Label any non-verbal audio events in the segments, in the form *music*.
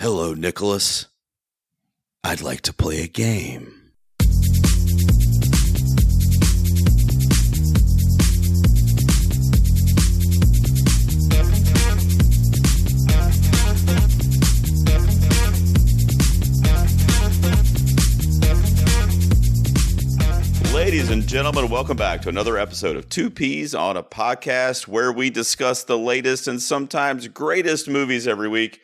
Hello, Nicholas. I'd like to play a game. Ladies and gentlemen, welcome back to another episode of Two Peas on a Podcast where we discuss the latest and sometimes greatest movies every week.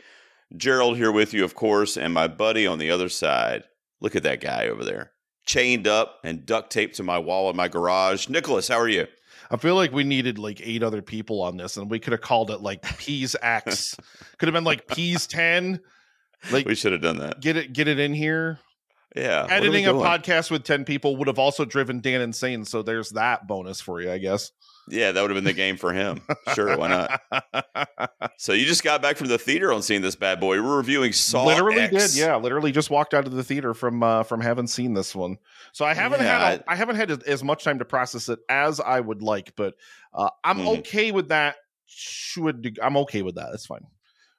Gerald here with you, of course, and my buddy on the other side. Look at that guy over there, chained up and duct taped to my wall in my garage. Nicholas, how are you? I feel like we needed like eight other people on this, and we could have called it like Peas *laughs* X. could have been like Peas Ten. Like We should have done that. get it, get it in here. Yeah. what are we Editing a podcast with ten people would have also driven Dan insane. So there's that bonus for you, I guess. Yeah, that would have been the game for him. Sure, why not? *laughs* So you just got back from the theater on seeing this bad boy. We're reviewing Saw literally X. did, yeah. Literally just walked out of the theater from uh from having seen this one. So I haven't Yeah, had a, I haven't had as- much time to process it as I would like, but uh, I'm Mhm. okay with that. Should I'm okay with that? That's fine.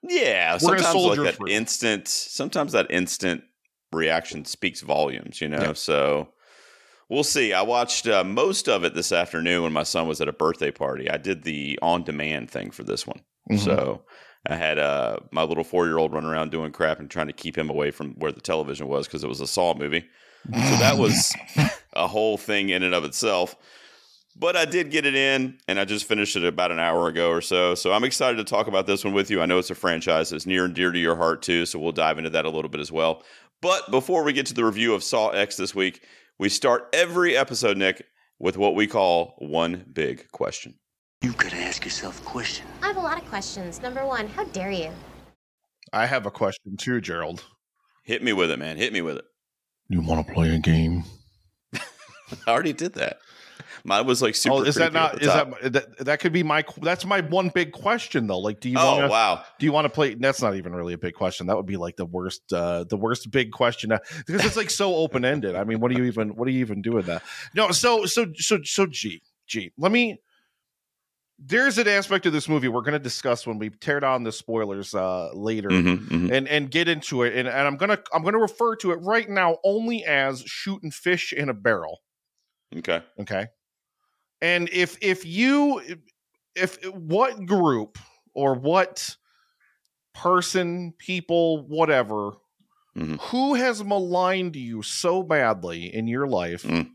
Yeah, We're gonna sometimes like that through. instant. Sometimes that instant reaction speaks volumes. You know, Yeah. so we'll see. I watched uh, most of it this afternoon when my son was at a birthday party. I did the on-demand thing for this one, Mhm. so I had uh, my little four-year-old running around doing crap and trying to keep him away from where the television was because it was a Saw movie. So that *laughs* was a whole thing in and of itself. But I did get it in, and I just finished it about an hour ago or so. So I'm excited to talk about this one with you. I know it's a franchise that's near and dear to your heart, too. So we'll dive into that a little bit as well. But before we get to the review of Saw X this week, we start every episode, Nick, with what we call one big question. You gotta ask yourself a question. I have a lot of questions. Number one, how dare you? I have a question too, Gerald. Hit me with it, man. Hit me with it. You want to play a game? *laughs* I already did that. Mine was like super. oh, is that not? Is top. that, that that could be my? That's my one big question though. Like, do you Oh want to? wow! Do you want to play? That's not even really a big question. That would be like the worst, uh, the worst big question uh, because it's like so *laughs* open ended. I mean, what do you even, what do you even do with that? No, so so so so G G. Let me. There's an aspect of this movie we're going to discuss when we tear down the spoilers uh, later. Mhm, mhm. and and get into it and, and i'm gonna i'm gonna refer to it right now only as shooting fish in a barrel Okay. okay and if if you if what group or what person people whatever Mhm. who has maligned you so badly in your life Mm.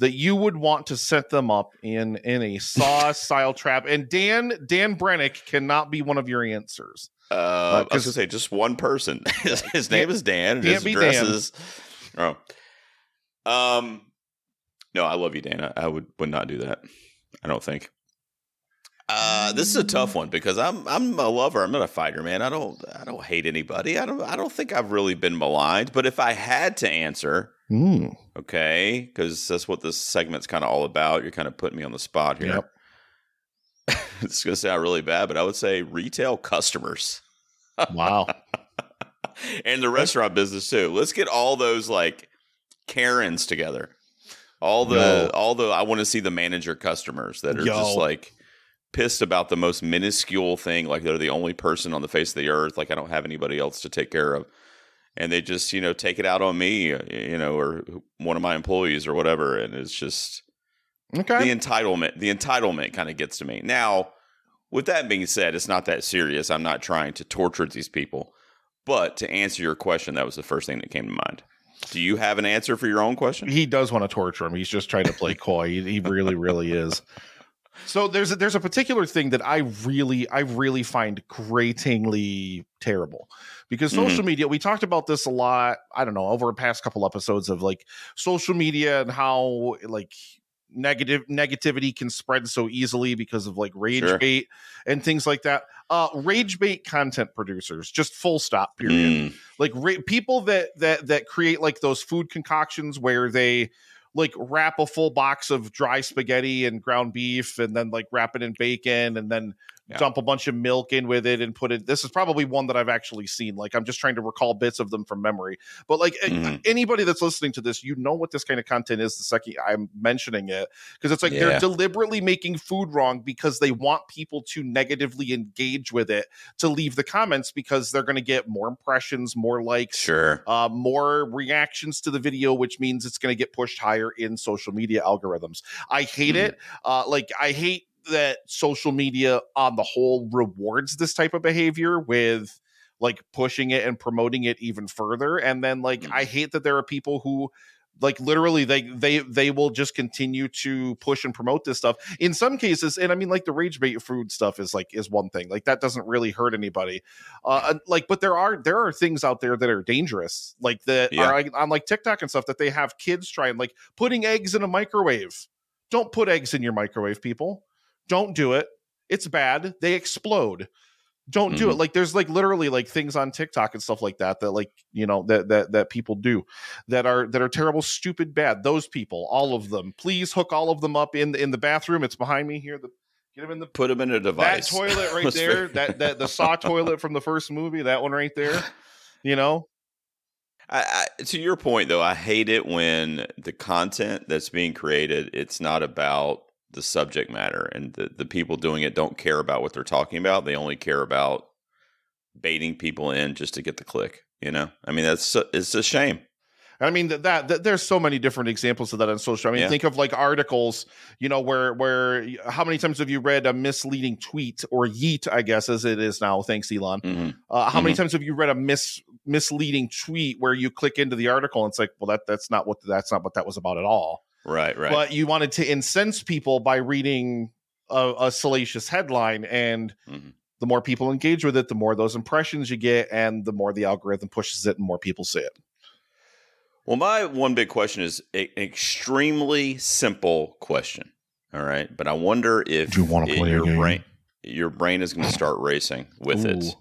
that you would want to set them up in in a saw *laughs* style trap and dan dan brenic cannot be one of your answers Uh, I was gonna say just one person. *laughs* his, name is Dan. His address Dan. is. Oh. Um. No, I love you, Dana. I, I would would not do that. I don't think. Uh, this is a tough one because I'm I'm a lover. I'm not a fighter, man. I don't I don't hate anybody. I don't I don't think I've really been maligned. But if I had to answer, Mm. okay, because that's what this segment's kind of all about. You're kind of putting me on the spot here. Yep. *laughs* it's gonna sound really bad, but I would say retail customers. wow *laughs* and the restaurant business too. Let's get all those like Karens together. All the Yo. all the I want to see the manager customers that are just like pissed about the most minuscule thing, like they're the only person on the face of the earth, like I don't have anybody else to take care of. And they just, you know, take it out on me, you know, or one of my employees or whatever. And it's just okay the entitlement the entitlement kind of gets to me now with that being said it's not that serious i'm not trying to torture these people but to answer your question that was the first thing that came to mind do you have an answer for your own question he does want to torture him. He's just trying to play *laughs* coy. He, he really, really is. So there's a, there's a particular thing that I really, I really find gratingly terrible because Mhm. social media. We talked about this a lot. I don't know over the past couple episodes of like social media and how like negative negativity can spread so easily because of like rage Sure. bait and things like that. Uh, rage bait content producers, just full stop. Period Mm, like ra- people that that that create like those food concoctions where they like wrap a full box of dry spaghetti and ground beef and then like wrap it in bacon and then Yeah. dump a bunch of milk in with it and put it. This is probably one that I've actually seen. Like I'm just trying to recall bits of them from memory. But like Mhm. anybody that's listening to this, you know what this kind of content is the second I'm mentioning it because it's like Yeah. they're deliberately making food wrong because they want people to negatively engage with it to leave the comments because they're going to get more impressions, more likes, Sure. uh, more reactions to the video, which means it's going to get pushed higher in social media algorithms. I hate Mhm. it. Uh, like I hate that social media on the whole rewards this type of behavior with like pushing it and promoting it even further. And then like Mhm. I hate that there are people who like literally they they they will just continue to push and promote this stuff in some cases and i mean like the rage bait food stuff is like is one thing like that doesn't really hurt anybody uh like but there are there are things out there that are dangerous like that Yeah. are on like tiktok and stuff that they have kids trying like putting eggs in a microwave don't put eggs in your microwave people don't do it. It's bad. They explode. Don't do it. Mm-hmm. Like there's like literally like things on tiktok and stuff like that that like you know that that that people do that are that are terrible stupid bad. Those people all of them. Please hook all of them up in the in the bathroom. It's behind me here. The get them in the Put them in a device. that toilet *laughs* right there that that the saw toilet from the first movie that one right there you know? I, I, to your point, though, I hate it when the content that's being created it's not about the subject matter, and the, the people doing it don't care about what they're talking about. They only care about baiting people in just to get the click. You know, I mean, that's it's a shame. I mean that, that that there's so many different examples of that on social. I mean, Yeah. think of like articles, you know, where where how many times have you read a misleading tweet or yeet, I guess as it is now, thanks Elon. hmm Uh, how many times have you read a mis misleading tweet where you click into the article and it's like, well, that that's not what that's not what that was about at all. Right, right. But you wanted to incense people by reading a, a salacious headline, and Mhm. the more people engage with it, the more those impressions you get, and the more the algorithm pushes it, and more people see it. Well, my one big question is an extremely simple question. All right, but I wonder if Do you wanna play your game? brain your brain is going to start racing with it.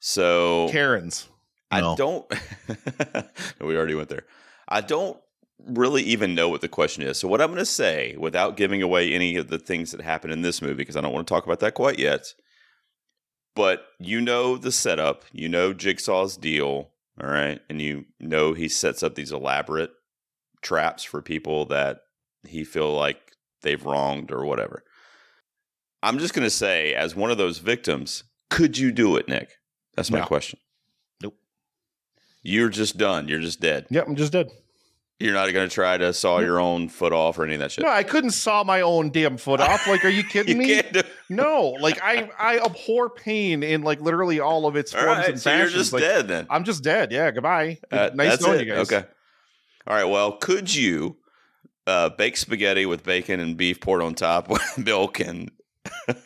So Karens. I No. don't. *laughs* we already went there. I don't really even know what the question is. So what I'm going to say, without giving away any of the things that happen in this movie, because I don't want to talk about that quite yet. But you know the setup. You know Jigsaw's deal. All right, and you know he sets up these elaborate traps for people that he feel like they've wronged or whatever. I'm just going to say, as one of those victims, could you do it, Nick? That's my No. question. Nope. You're just done. You're just dead. Yep, I'm just dead. You're not going to try to saw your own foot off or any of that shit. No, I couldn't saw my own damn foot off. Like, are you *laughs* kidding you me? do. No, like I I abhor pain in like literally all of its All forms right, and so you're just like, dead then. I'm just dead. Yeah, goodbye. Uh, nice knowing it. you guys. Okay. All right. Well, could you uh, bake spaghetti with bacon and beef poured on top with *laughs* milk and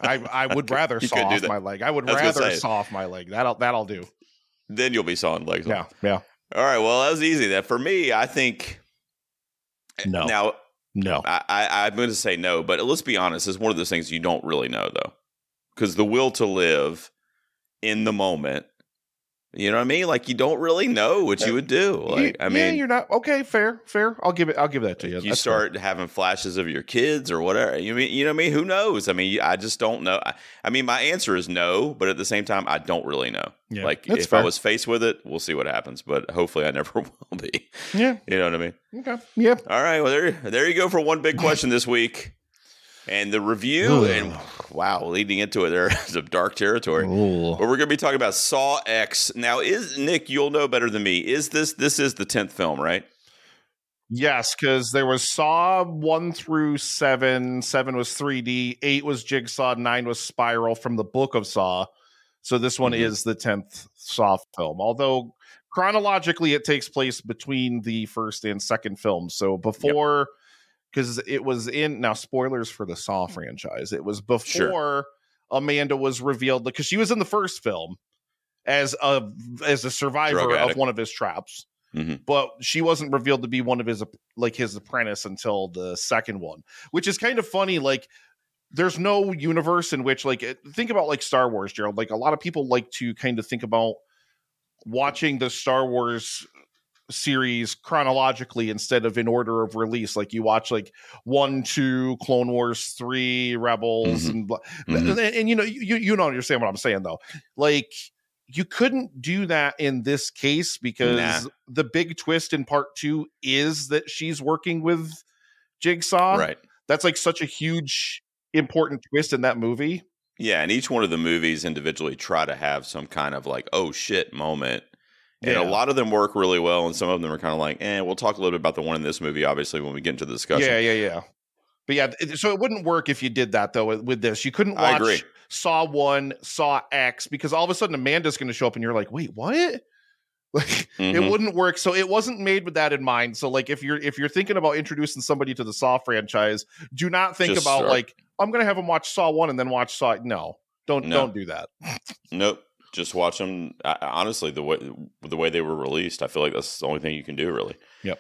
I I *laughs* would rather saw off that. my leg. I would I rather saw off my leg. That'll that'll do. then you'll be sawing legs Yeah, off. yeah. All right. Well, that was easy. That for me, I think. No. Now No. I, I, I'm going to say no, but let's be honest. It's one of those things you don't really know though, because the will to live in the moment. You know what I mean? Like you don't really know what you would do. Like I yeah, mean, you're not okay. Fair, fair. I'll give it. I'll give that to you. you That's fair. start having flashes of your kids or whatever. You mean you know what I mean? Who knows? I mean, I just don't know. I, I mean, my answer is no, but at the same time, I don't really know. Yeah, like that's if I was faced with it, we'll see what happens. But hopefully, I never *laughs* will be. Yeah. You know what I mean? Okay. Yeah. All right. Well, there, there you go for one big question this week, and the review. Ugh. and wow, leading into it, there *laughs* is a dark territory. Ooh. But we're going to be talking about Saw X. Now, is Nick? You'll know better than me. Is this this is the tenth film, right? Yes, because there was Saw one through seven. Seven was 3D. Eight was Jigsaw. Nine was Spiral from the Book of Saw. So this one Mhm. is the tenth Saw film. Although chronologically, it takes place between the first and second film. So before, because it was in now spoilers for the Saw franchise. It was before Amanda was revealed because she was in the first film as a as a survivor of one of his traps Mhm. but she wasn't revealed to be one of his like his apprentice until the second one which is kind of funny like there's no universe in which like think about like star wars gerald like a lot of people like to kind of think about watching the star wars series chronologically instead of in order of release. Like you watch like one, two, Clone Wars, three, Rebels, Mhm. and, blah. Mhm. and and you know you you don't understand what I'm saying though. Like you couldn't do that in this case because Nah. the big twist in part two is that she's working with Jigsaw. right. That's like such a huge important twist in that movie. Yeah, and each one of the movies individually try to have some kind of like oh shit moment. And a lot of them work really well, and some of them are kind of like, eh, we'll talk a little bit about the one in this movie, obviously, when we get into the discussion. Yeah, yeah, yeah. But yeah, so it wouldn't work if you did that though with- this. You couldn't watch. Saw One, Saw X, because all of a sudden Amanda's going to show up, and you're like, wait, what? *laughs* Like it Mhm. wouldn't work. So it wasn't made with that in mind. So like if you're if you're thinking about introducing somebody to the Saw franchise, do not think Just about start. like I'm going to have them watch Saw One and then watch Saw. No, don't No. don't do that. Nope. Just watch them. I, honestly, the way the way they were released, I feel like that's the only thing you can do, really. Yep.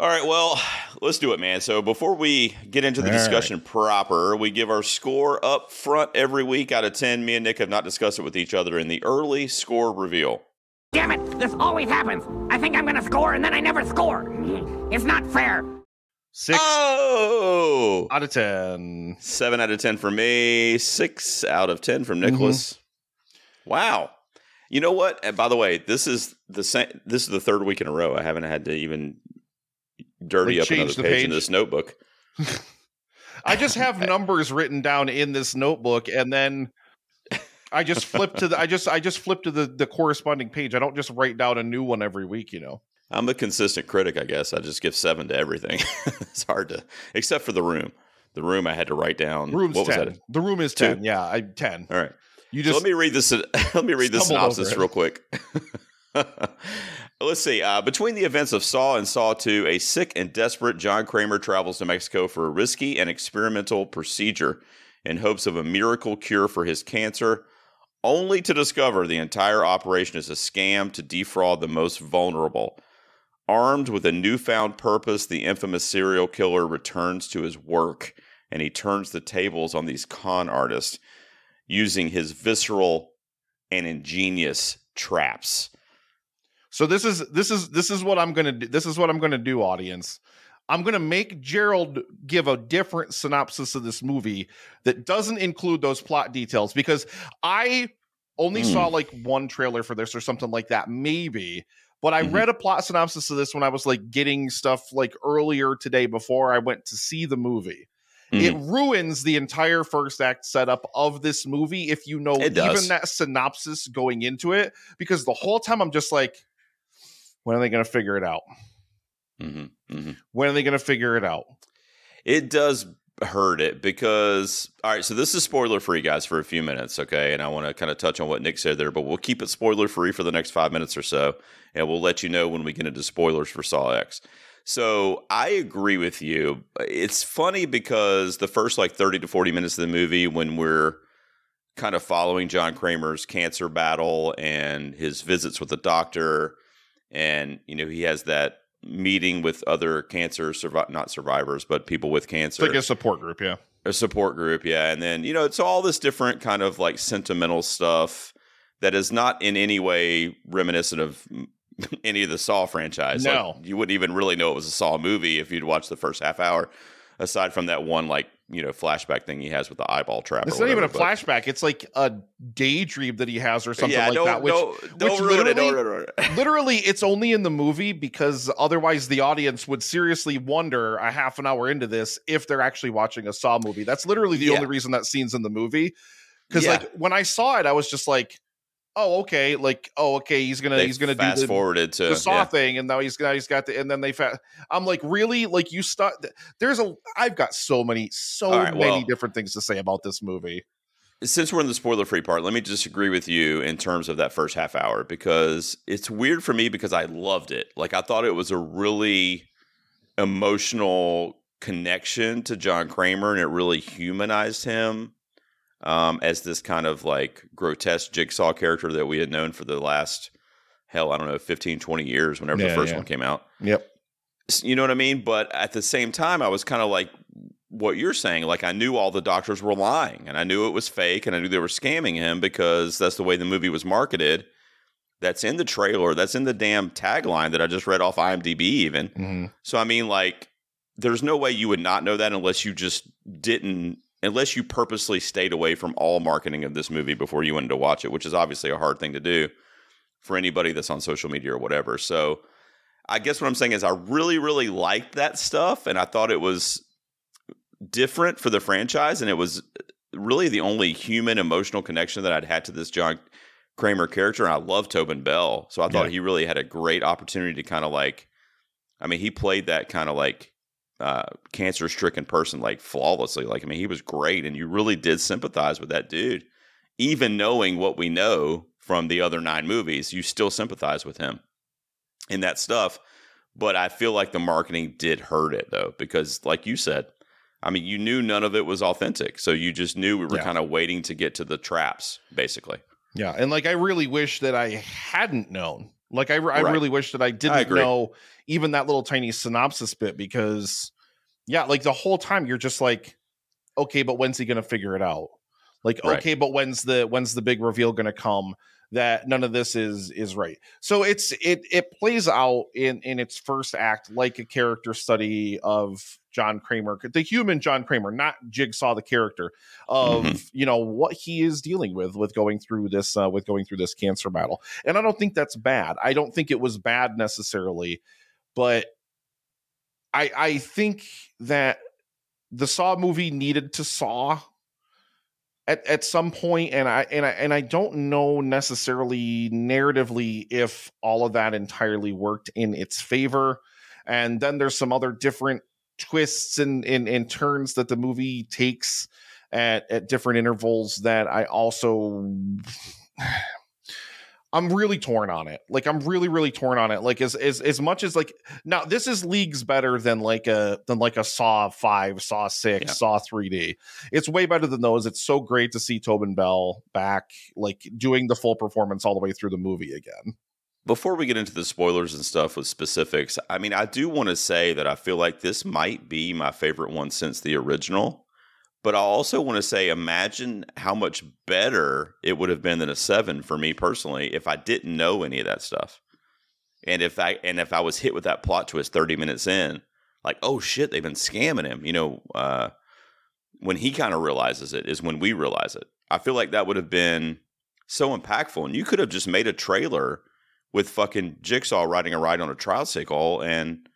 All right. Well, let's do it, man. So before we get into the All right. discussion proper, we give our score up front every week out of ten. Me and Nick have not discussed it with each other in the early score reveal. Damn it, this always happens. I think I'm gonna score and then I never score. It's not fair. Six Oh, out of ten. seven out of ten for me. Six out of ten from Mm-hmm. Wow. You know what? And by the way, this is the same. This is the third week in a row I haven't had to even dirty Like, up another the page, in this notebook. *laughs* I just have *laughs* numbers written down in this notebook, and then I just flip to the. I just I just flip to the the corresponding page. I don't just write down a new one every week. You know. I'm a consistent critic, I guess. I just give seven to everything. *laughs* it's hard to, except for the room. The room I had to write down. Room's what was ten. that? The room is Two? ten. Yeah, I ten. All right. You so let me read this. *laughs* Let me read the synopsis real quick. *laughs* Let's see. Uh, between the events of Saw and Saw 2, a sick and desperate John Kramer travels to Mexico for a risky and experimental procedure in hopes of a miracle cure for his cancer, only to discover the entire operation is a scam to defraud the most vulnerable. Armed with a newfound purpose, the infamous serial killer returns to his work and he turns the tables on these con artists using his visceral and ingenious traps. So this is this is this is what I'm gonna do. This is what I'm gonna do, audience. I'm gonna make Gerald give a different synopsis of this movie that doesn't include those plot details because I only Hmm. saw like one trailer for this or something like that, maybe. But I Mhm. read a plot synopsis of this when I was like getting stuff like earlier today before I went to see the movie. Mm-hmm. It ruins the entire first act setup of this movie if you know even that synopsis going into it, because the whole time I'm just like, when are they going to figure it out? hmm hmm When are they going to figure it out? It does hurt it because, all right, so this is spoiler free, guys, for a few minutes, okay? And I want to kind of touch on what Nick said there, but we'll keep it spoiler free for the next five minutes or so, and we'll let you know when we get into spoilers for Saw X. So I agree with you. Uh, it's funny because the first like 30 to 40 minutes of the movie, when we're kind of following John Kramer's cancer battle and his visits with the doctor, and, you know, he has that meeting with other cancer survi- not survivors but people with It's cancer like a support group, yeah. a support group yeah and then you know it's all this different kind of like sentimental stuff that is not in any way reminiscent of *laughs* any of the saw franchise Like, No. you wouldn't even really know it was a saw movie if you'd watched the first half hour aside from that one like you know flashback thing he has with the eyeball trap It's not even a but- flashback. It's like a daydream that he has or something yeah like don't, that. Which don't, don't which ruin it, don't literally- it. *laughs* literally it's only in the movie because otherwise the audience would seriously wonder a half an hour into this if they're actually watching a saw movie that's literally the Yeah. only reason that scene's in the movie because Yeah. like when i saw it i was just like oh okay like oh okay he's gonna They he's gonna do fast the, forwarded to the saw yeah. thing and now he's got he's got the and then they fa- i'm like really like you start there's a i've got so many so right, many well- different things to say about this movie since we're in the spoiler free part, let me disagree with you in terms of that first half hour because it's weird for me because I loved it. Like I thought it was a really emotional connection to John Kramer and it really humanized him um, as this kind of like grotesque jigsaw character that we had known for the last hell, I don't know, 15, 20 years whenever Yeah, the first yeah. one came out. yep You know what I mean? But at the same time, I was kind of like what you're saying. Like I knew all the doctors were lying, and I knew it was fake, and I knew they were scamming him because that's the way the movie was marketed. that's in the trailer, that's in the damn tagline that I just read off IMDb, even. Mhm. So, I mean, like, there's no way you would not know that unless you just didn't, unless you purposely stayed away from all marketing of this movie before you went to watch it, which is obviously a hard thing to do for anybody that's on social media or whatever. So, I guess what I'm saying is I really, really liked that stuff, and I thought it was different for the franchise, and it was really the only human emotional connection that I'd had to this John Kramer character. And I love Tobin Bell, so I thought Yeah. he really had a great opportunity to kind of like, I mean, he played that kind of like uh, cancer stricken person like flawlessly. Like, I mean, he was great, and you really did sympathize with that dude, even knowing what we know from the other nine movies. You still sympathize with him in that stuff. But I feel like the marketing did hurt it though, because like you said, I mean, you knew none of it was authentic. So you just knew we were Yeah. kind of waiting to get to the traps, basically. Yeah, and like I really wish that I hadn't known. Like I, I Right. really wish that I didn't agree. know even that little tiny synopsis bit because, yeah, like the whole time you're just like, okay, but when's he gonna figure it out? Like, Right. okay, but when's the when's the big reveal gonna come? That none of this is is right. So it's it it plays out in in its first act like a character study of John Kramer, the human John Kramer, not Jigsaw the character of Mhm. you know what he is dealing with with going through this uh, with going through this cancer battle and i don't think that's bad i don't think it was bad necessarily but i i think that the saw movie needed to saw at, at some point and i and i and i don't know necessarily narratively if all of that entirely worked in its favor. And then there's some other different twists and and, and turns that the movie takes at at different intervals that I also I'm really torn on it. Like I'm really really torn on it. Like as as as much as like now this is leagues better than like a than like a Saw 5, Saw 6, Yeah. Saw 3D. It's way better than those. It's so great to see Tobin Bell back like doing the full performance all the way through the movie again. Before we get into the spoilers and stuff with specifics, I mean, I do want to say that I feel like this might be my favorite one since the original. But I also want to say, imagine how much better it would have been than a seven for me personally if I didn't know any of that stuff, and if I and if I was hit with that plot twist thirty minutes in, like, oh shit, they've been scamming him. You know, uh, when he kind of realizes it is when we realize it. I feel like that would have been so impactful, and you could have just made a trailer with fucking Jigsaw riding a ride on a tricycle, and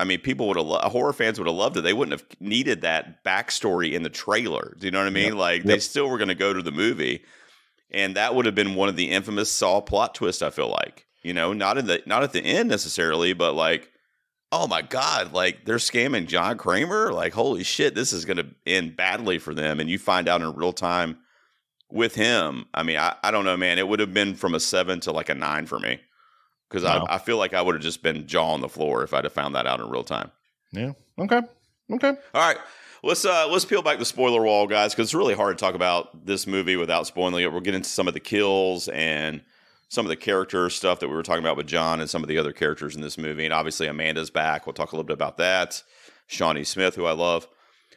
I mean, people would have lo- horror fans would have loved it. They wouldn't have needed that backstory in the trailer. Do you know what I mean? Yep. Like they still were going to go to the movie, and that would have been one of the infamous Saw plot twists. I feel like you know, not in the not at the end necessarily, but like, oh my god, like they're scamming John Kramer. Like, holy shit, this is going to end badly for them. And you find out in real time with him. I mean, I, I don't know, man. It would have been from a seven to like a nine for me because Wow. I, I feel like I would have just been jaw on the floor if I'd have found that out in real time. Yeah. Okay. Okay. All right. Let's uh let's peel back the spoiler wall, guys, because it's really hard to talk about this movie without spoiling it. We'll get into some of the kills and some of the character stuff that we were talking about with John and some of the other characters in this movie. And obviously Amanda's back. We'll talk a little bit about that. Shawnee Smith, who I love.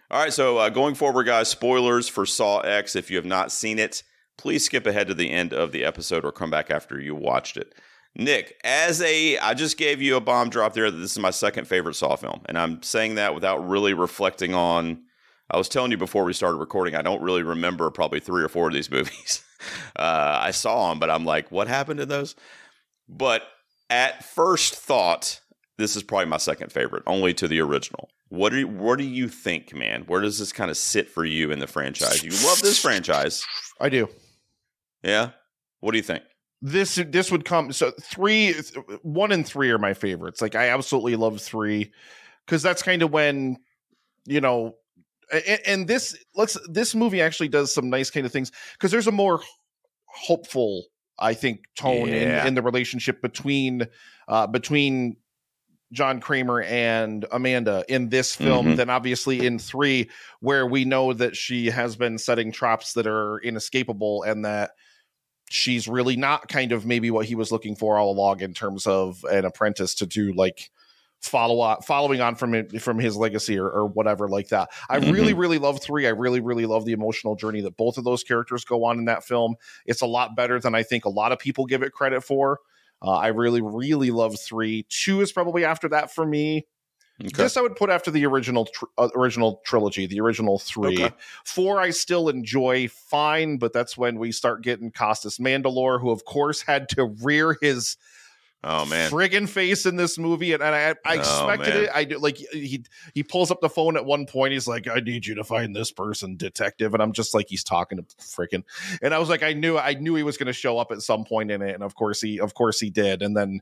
All right, so uh, going forward, guys, spoilers for Saw X. If you have not seen it, please skip ahead to the end of the episode or come back after you watched it. Nick, as a, I just gave you a bomb drop there that this is my second favorite Saw film, and I'm saying that without really reflecting on. I was telling you before we started recording, I don't really remember probably three or four of these *laughs* movies. Uh, I saw them, but I'm like, what happened to those? But at first thought, this is probably my second favorite, only to the original. What do you, what do you think, man? Where does this kind of sit for you in the franchise? You love this franchise, I do. yeah? What do you think? This this would come so three one and three are my favorites like i absolutely love three because that's kind of when you know and, and this let's this movie actually does some nice kind of things because there's a more hopeful i think tone Yeah. in, in the relationship between uh between john kramer and amanda in this film Mhm. than obviously in three where we know that she has been setting traps that are inescapable and that she's really not kind of maybe what he was looking for all along in terms of an apprentice to do like follow on following on from it from his legacy or, or whatever like that. I Mhm. really really love three. I really really love the emotional journey that both of those characters go on in that film. It's a lot better than I think a lot of people give it credit for. Uh, I really really love three. Two is probably after that for me. Okay. This I would put after the original tr- uh, original trilogy, the original three. Okay. Four I still enjoy fine, but that's when we start getting Costas Mandylor, who of course had to rear his Oh man. friggin' face in this movie, and, and I, I Oh, expected man. it. I do like he he pulls up the phone at one point. He's like, "I need you to find this person, detective," and I'm just like, he's talking to frickin', and I was like, I knew I knew he was going to show up at some point in it, and of course he of course he did, and then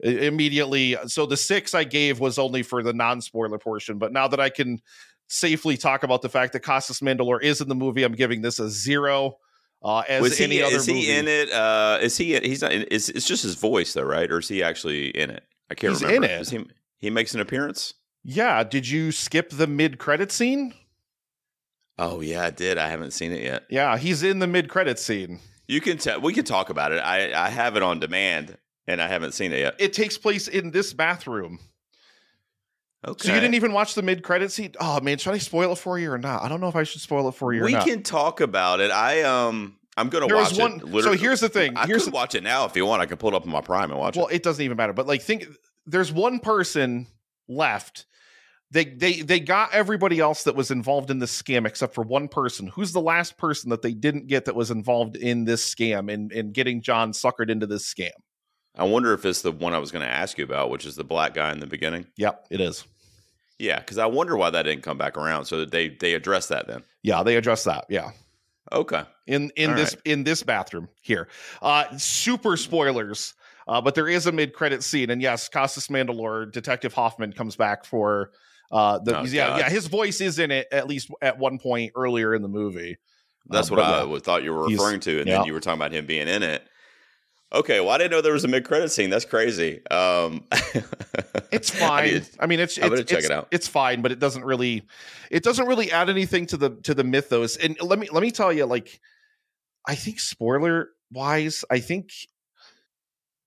immediately. So the six I gave was only for the non spoiler portion, but now that I can safely talk about the fact that Costas Mandylor is in the movie, I'm giving this a zero. Uh, as Was any he? other Is he in it? Uh, is he? He's not. in- It's it's just his voice though, right? Or is he actually in it? I can't He's in remember. it. Is he? He makes an appearance. Yeah, did you skip the mid credit scene? Oh yeah, I did. I haven't seen it yet. Yeah, he's in the mid credit scene. You can tell. We can talk about it. I I have it on demand, and I haven't seen it yet. It takes place in this bathroom. Okay. So you didn't even watch the mid credit scene? Oh man, should I spoil it for you or not? I don't know if I should spoil it for you or We can talk about it. I um. I'm gonna There watch one. it. So here's the thing. I Here's could the, watch it now if you want. I can pull it up on my Prime and watch well, it. Well, it doesn't even matter. But like, think there's one person left. They they they got everybody else that was involved in this scam except for one person. Who's the last person that they didn't get that was involved in this scam and in, in getting John suckered into this scam? I wonder if it's the one I was going to ask you about, which is the black guy in the beginning. Yep, it is. Yeah, because I wonder why that didn't come back around. So that they they addressed that then. Yeah, they address that. Yeah. Okay. in in All this in this bathroom here. Uh super spoilers. Uh, but there is a mid credit scene, and yes, Costas Mandylor, Detective Hoffman comes back for uh the Oh, yeah God. yeah his voice is in it at least at one point earlier in the movie. That's Uh, what I yeah. thought you were referring to, and yeah. then you were talking about him being in it. Okay, well, I didn't know there was a mid credit scene. That's crazy. Um, *laughs* It's I fine. I, mean, it's I'm it's, gonna check it's, it out. It's fine, but it doesn't really it doesn't really add anything to the to the mythos. And let me let me tell you, like, I think spoiler wise, I think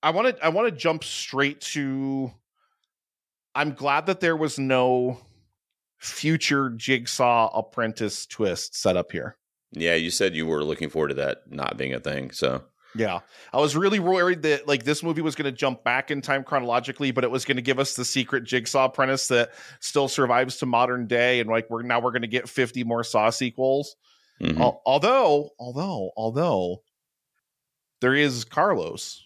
I want to I want to jump straight to. I'm glad that there was no future Jigsaw Apprentice twist set up here. yeah, you said you were looking forward to that not being a thing. So Yeah. I was really worried that like this movie was going to jump back in time chronologically, but it was going to give us the secret jigsaw apprentice that still survives to modern day. And like we're now we're going to get 50 more Saw sequels. mhm. Al- although, although, although there is Carlos.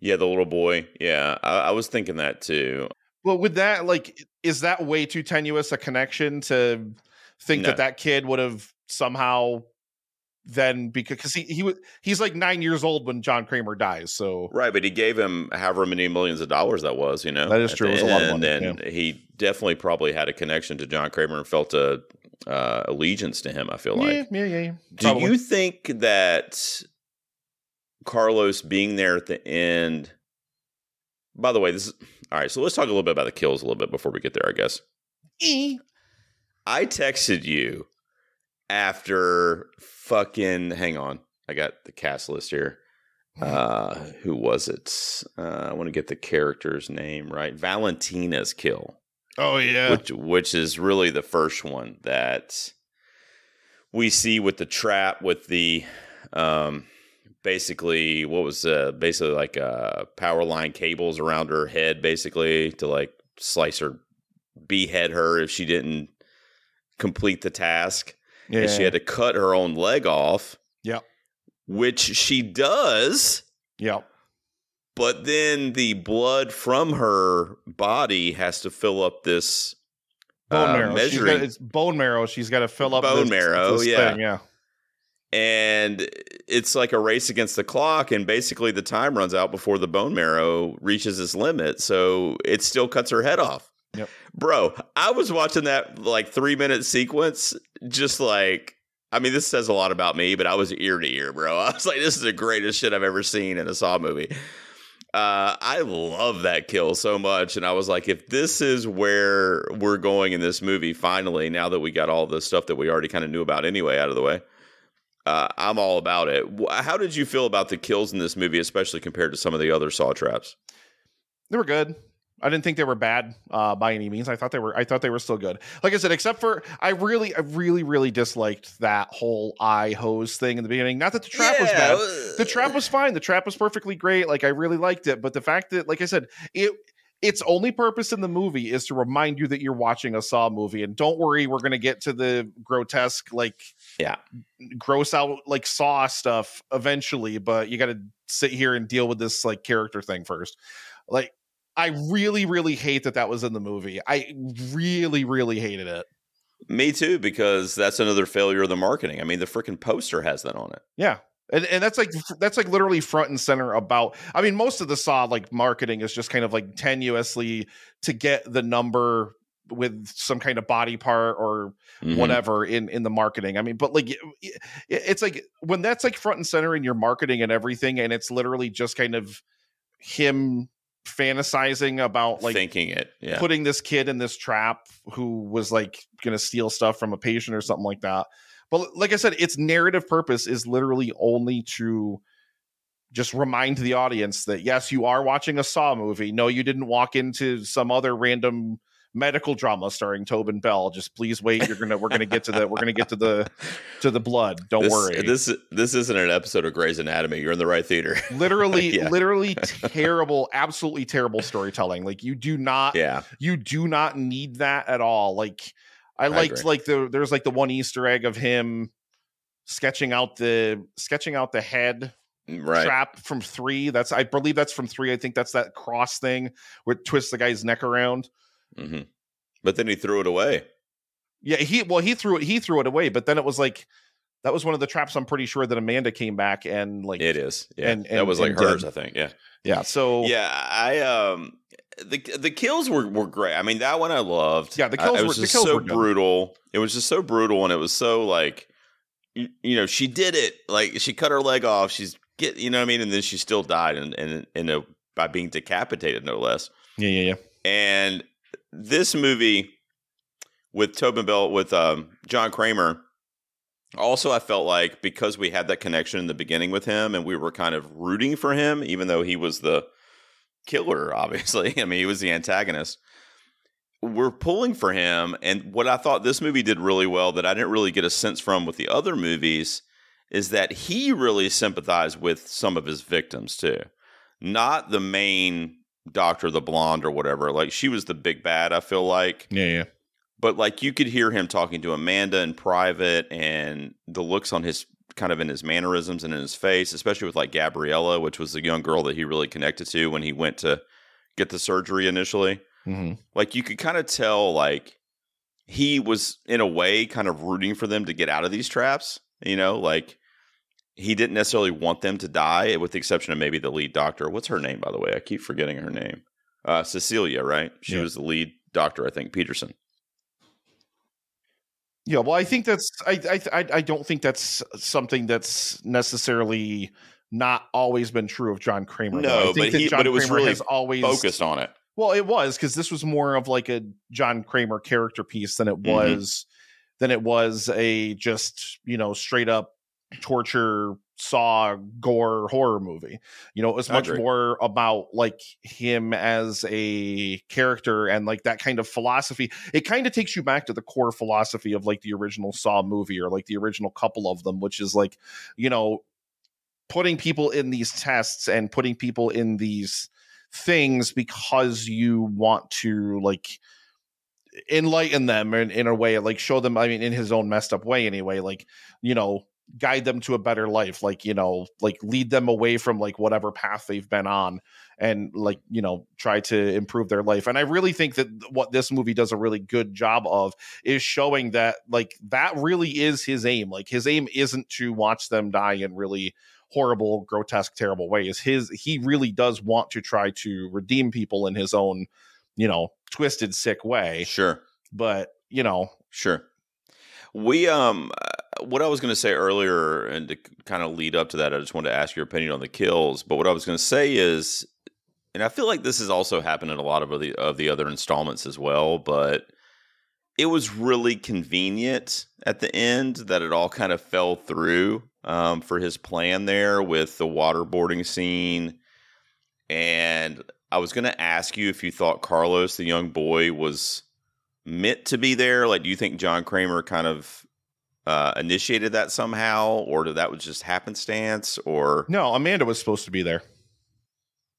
yeah, the little boy. Yeah, I, I was thinking that too. Well, with that, like, is that way too tenuous a connection to think No. that that kid would have somehow then because he he was he's like nine years old when John Kramer dies. So Right, but he gave him however many millions of dollars that was. You know, That is true. It was a lot of money, and he definitely probably had a connection to John Kramer and felt a uh, allegiance to him. I feel like. yeah, yeah, yeah, yeah. Do Probably. you think that Carlos being there at the end? By the way, this is all right. So let's talk a little bit about the kills a little bit before we get there. I guess Eh. I texted you after fucking. Hang on, I got the cast list here. Uh, who was it? Uh, I want to get the character's name right. Valentina's kill Oh yeah. which which is really the first one that we see with the trap with the um basically what was uh basically like uh power line cables around her head basically to like slice her behead her if she didn't complete the task yeah. and she had to cut her own leg off Yep. which she does Yep. but then the blood from her body has to fill up this Bone uh, marrow. Measuring got, it's bone marrow. She's got to fill up Bone this- marrow, this yeah. thing, yeah. and it's like a race against the clock and basically the time runs out before the bone marrow reaches its limit so it still cuts her head off Yep. bro i was watching that like three minute sequence just like i mean this says a lot about me but i was ear to ear bro *laughs* i was like this is the greatest shit i've ever seen in a saw movie uh, I love that kill so much, and I was like, if this is where we're going in this movie, finally, now that we got all the stuff that we already kind of knew about anyway out of the way, uh, I'm all about it. How did you feel about the kills in this movie, especially compared to some of the other Saw traps? They were good. I didn't think they were bad uh, by any means. I thought they were. I thought they were still good. Like I said, except for I really, I really, really disliked that whole eye hose thing in the beginning. Not that the trap was bad. The trap was fine. The trap was perfectly great. Like I really liked it. But the fact that, like I said, it its only purpose in the movie is to remind you that you're watching a Saw movie. And don't worry, we're gonna get to the grotesque, like Yeah. gross out like Saw stuff eventually. But you got to sit here and deal with this like character thing first. Like I really, really hate that that was in the movie. I really, really hated it. Me too, because that's another failure of the marketing. I mean, the freaking poster has that on it. Yeah. And, and that's like that's like literally front and center about I mean most of the saw like marketing is just kind of like tenuously to get the number with some kind of body part or Mhm. whatever in in the marketing. I mean, but like it- it's like when that's like front and center in your marketing and everything, and it's literally just kind of him fantasizing about like Thinking it. Yeah. putting this kid in this trap who was like going to steal stuff from a patient or something like that. But like I said, its narrative purpose is literally only to just remind the audience that yes, you are watching a Saw movie. No, you didn't walk into some other random medical drama starring Tobin Bell. Just please wait. You're gonna we're gonna get to the we're gonna get to the to the blood. Don't this, worry. This this isn't an episode of Grey's Anatomy. You're in the right theater. *laughs* literally, *laughs* Yeah. literally terrible, absolutely terrible storytelling. Like you do not yeah. you do not need that at all like i I liked agree. like the there's like the one easter egg of him sketching out the sketching out the head mm, Right. trap from three that's i believe that's from three i think that's that cross thing where it twists the guy's neck around hmm But then he threw it away. yeah he well he threw it he threw it away but then it was like that was one of the traps i'm pretty sure that amanda came back and like It is. Yeah. and- that was like hers, did. I think. Yeah. yeah so Yeah. I um the the kills were were great. I mean, that one I loved. Yeah, the I- kills it were- just kills so were brutal. It was just so brutal, and it was so like, you, you know, she did it. Like she cut her leg off. She's get, you know what I mean, and then she still died, and and in a by being decapitated, no less. yeah yeah yeah And this movie with Tobin Bell with um, John Kramer, also I felt like because we had that connection in the beginning with him, and we were kind of rooting for him, even though he was the killer. *laughs* Obviously, I mean he was the antagonist. We're pulling for him, and what I thought this movie did really well that I didn't really get a sense from with the other movies is that he really sympathized with some of his victims too, not the main doctor, the blonde or whatever. Like she was the big bad. I feel like, yeah yeah but like you could hear him talking to Amanda in private, and the looks on his kind of in his mannerisms and in his face, especially with like Gabriella, which was the young girl that he really connected to when he went to get the surgery initially mm-hmm. like you could kind of tell like he was in a way kind of rooting for them to get out of these traps you know like he didn't necessarily want them to die with the exception of maybe the lead doctor what's her name by the way i keep forgetting her name uh cecilia right she Yeah. was the lead doctor i think pederson Yeah, well, I think that's I I I- don't think that's something that's necessarily not always been true of John Kramer. No, but he- John but it was Kramer really has always focused on it Well, it was because this was more of like a John Kramer character piece than it Mhm. was than it was a just you know straight up torture saw gore horror movie. You know it was much more about like him as a character and like that kind of philosophy. It kind of takes you back to the core philosophy of like the original saw movie or like the original couple of them which is like you know putting people in these tests and putting people in these things because you want to like enlighten them in, in a way like show them i mean in his own messed up way anyway like you know guide them to a better life like you know like lead them away from like whatever path they've been on and like you know try to improve their life. And i really think that what this movie does a really good job of is showing that like that really is his aim. Like his aim isn't to watch them die in really horrible grotesque terrible ways. His he really does want to try to redeem people in his own you know twisted sick way. Sure. But you know Sure. We um uh, what I was going to say earlier and to kind of lead up to that I just wanted to ask your opinion on the kills, but what I was going to say is and I feel like this has also happened in a lot of the of the other installments as well, but it was really convenient at the end that it all kind of fell through um, for his plan there with the waterboarding scene. And I was going to ask you if you thought Carlos, the young boy, was meant to be there. Like, do you think John Kramer kind of uh, initiated that somehow, or did that was just happenstance? Or No, Amanda was supposed to be there.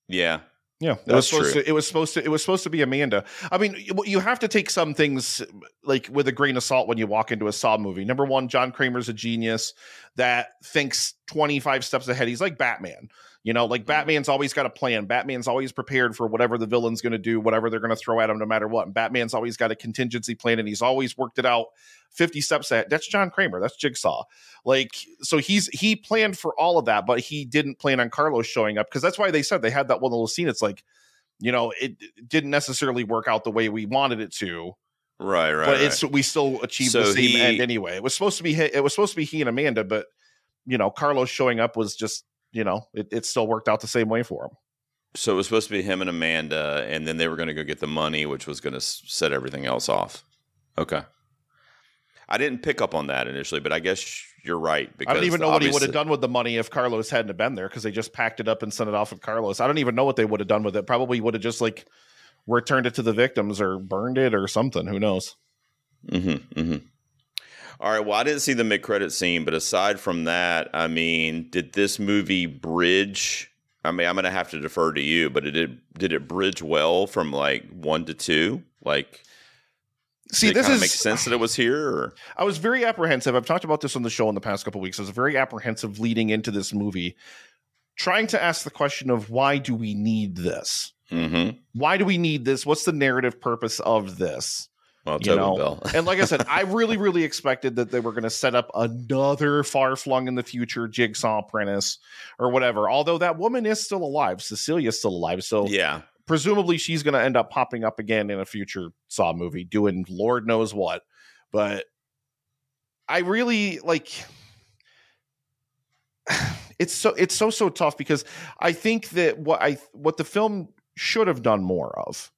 yeah, Yeah, it was supposed true. to. It was supposed to. It was supposed to be Amanda. I mean, you, you have to take some things like with a grain of salt when you walk into a Saw movie. Number one, John Kramer's a genius that thinks twenty five steps ahead. He's like Batman. You know, like mm-hmm. Batman's always got a plan. Batman's always prepared for whatever the villain's going to do, whatever they're going to throw at him, no matter what. And Batman's always got a contingency plan, and he's always worked it out fifty steps ahead. That's John Kramer. That's Jigsaw. Like, so he's he planned for all of that, but he didn't plan on Carlos showing up because that's why they said they had that one little scene. It's like you know it didn't necessarily work out the way we wanted it to right, right. but right. it's we still achieved So the same he- end anyway it was supposed to be it was supposed to be he and amanda but you know carlos showing up was just you know it, it still worked out the same way for him so it was supposed to be him and Amanda, and then they were going to go get the money, which was going to set everything else off. Okay. I didn't pick up on that initially, but I guess you're right. Because i don't even know what he would have done with the money if carlos hadn't have been there because they just packed it up and sent it off with carlos i don't even know what they would have done with it probably would have just like returned it to the victims or burned it or something who knows Mm-hmm, mm-hmm. All right. Well, I didn't see the mid-credit scene, but aside from that, I mean, did this movie bridge? I mean, I'm going to have to defer to you, but it did. Did it bridge well from like one to two? Like, see did this is make sense that it was here. Or? I was very apprehensive. I've talked about this on the show in the past couple weeks. I was very apprehensive leading into this movie, trying to ask the question of why do we need this? Mm-hmm. Why do we need this? What's the narrative purpose of this? Well, You know. And like I said, I *laughs* really, really expected that they were going to set up another far flung in the future jigsaw apprentice or whatever. Although that woman is still alive, Cecilia's still alive. So yeah. presumably she's going to end up popping up again in a future Saw movie, doing Lord knows what. But I really like. *sighs* It's so it's so so tough because I think that what I what the film should have done more of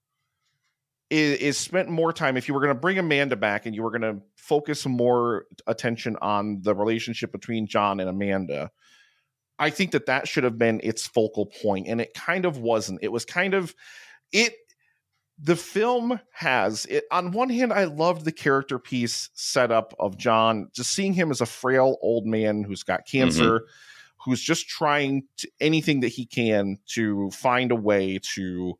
is, is spent more time if you were going to bring Amanda back and you were going to focus more attention on the relationship between John and Amanda. I think that that should have been its focal point, and it kind of wasn't. It was kind of it. The film has it. On one hand, I loved the character piece setup of John, just seeing him as a frail old man who's got mm-hmm. cancer, who's just trying to, anything that he can to find a way to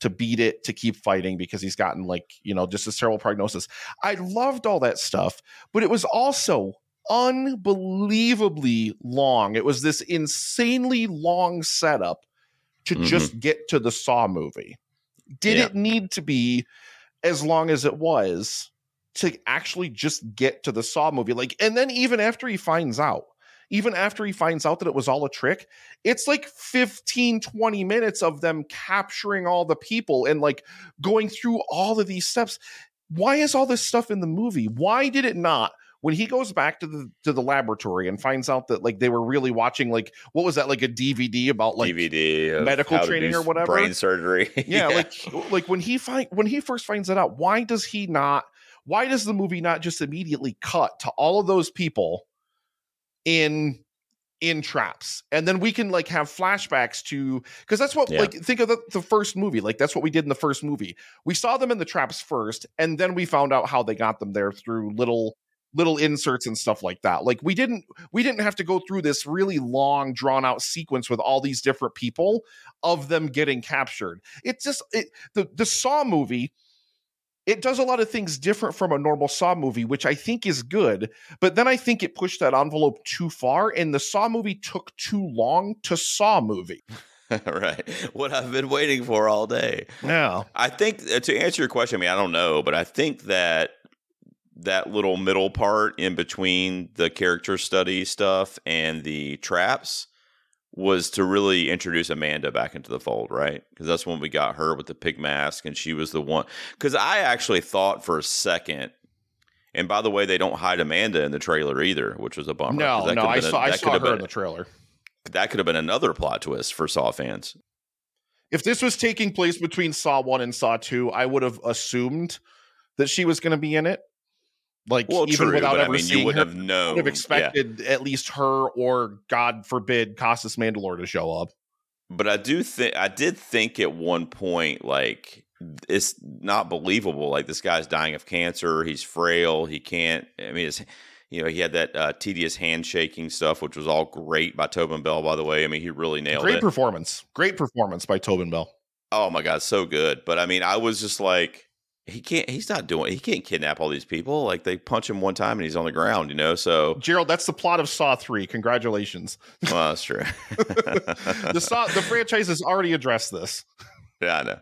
to beat it, to keep fighting because he's gotten like you know just a terrible prognosis. I loved all that stuff, but it was also unbelievably long. It was this insanely long setup to Mhm. just get to the Saw movie. Did Yeah. it need to be as long as it was to actually just get to the Saw movie? Like, and then even after he finds out, even after he finds out that it was all a trick, it's like 15, 20 minutes of them capturing all the people and like going through all of these steps. Why is all this stuff in the movie? Why did it not? When he goes back to the to the laboratory and finds out that like they were really watching like what was that like a DVD about like DVD medical training or whatever? brain surgery. *laughs* yeah, like like when he find when he first finds it out, why does he not? Why does the movie not just immediately cut to all of those people in in traps, and then we can like have flashbacks to because that's what Yeah. like think of the, the first movie, like that's what we did in the first movie. We saw them in the traps first, and then we found out how they got them there through little little inserts and stuff like that. Like we didn't we didn't have to go through this really long drawn out sequence with all these different people of them getting captured. It's just it, the the Saw movie. It does a lot of things different from a normal Saw movie, which I think is good. But then I think it pushed that envelope too far, and the Saw movie took too long to Saw movie. *laughs* right. What I've been waiting for all day. Yeah, I think uh, to answer your question, I mean, I don't know, but I think that that little middle part in between the character study stuff and the traps was to really introduce Amanda back into the fold, right? Because that's when we got her with the pig mask, and she was the one. Because I actually thought for a second. And by the way, they don't hide Amanda in the trailer either, which was a bummer. no, that no, I been a- saw I saw her could've in the trailer. That could have been another plot twist for Saw fans. If this was taking place between Saw one and Saw two, I would have assumed that she was going to be in it. Like Well, even true, without but I ever mean, seeing you would her, have known. would have yeah. expected at least her or God forbid Costas Mandylor to show up. but I do think I did think at one point like it's not believable. Like this guy's dying of cancer. He's frail. He can't. I mean, it's you know he had that uh, tedious handshaking stuff, which was all great by Tobin Bell. By the way, I mean he really nailed Great it. Great performance. Great performance by Tobin Bell. oh my god, so good. But I mean, I was just like. He can't. He's not doing. He can't kidnap all these people. Like they punch him one time and he's on the ground. You know. So Gerald, that's the plot of Saw 3. Congratulations. *laughs* well, that's true. *laughs* The Saw the franchise has already addressed this. Yeah, I know.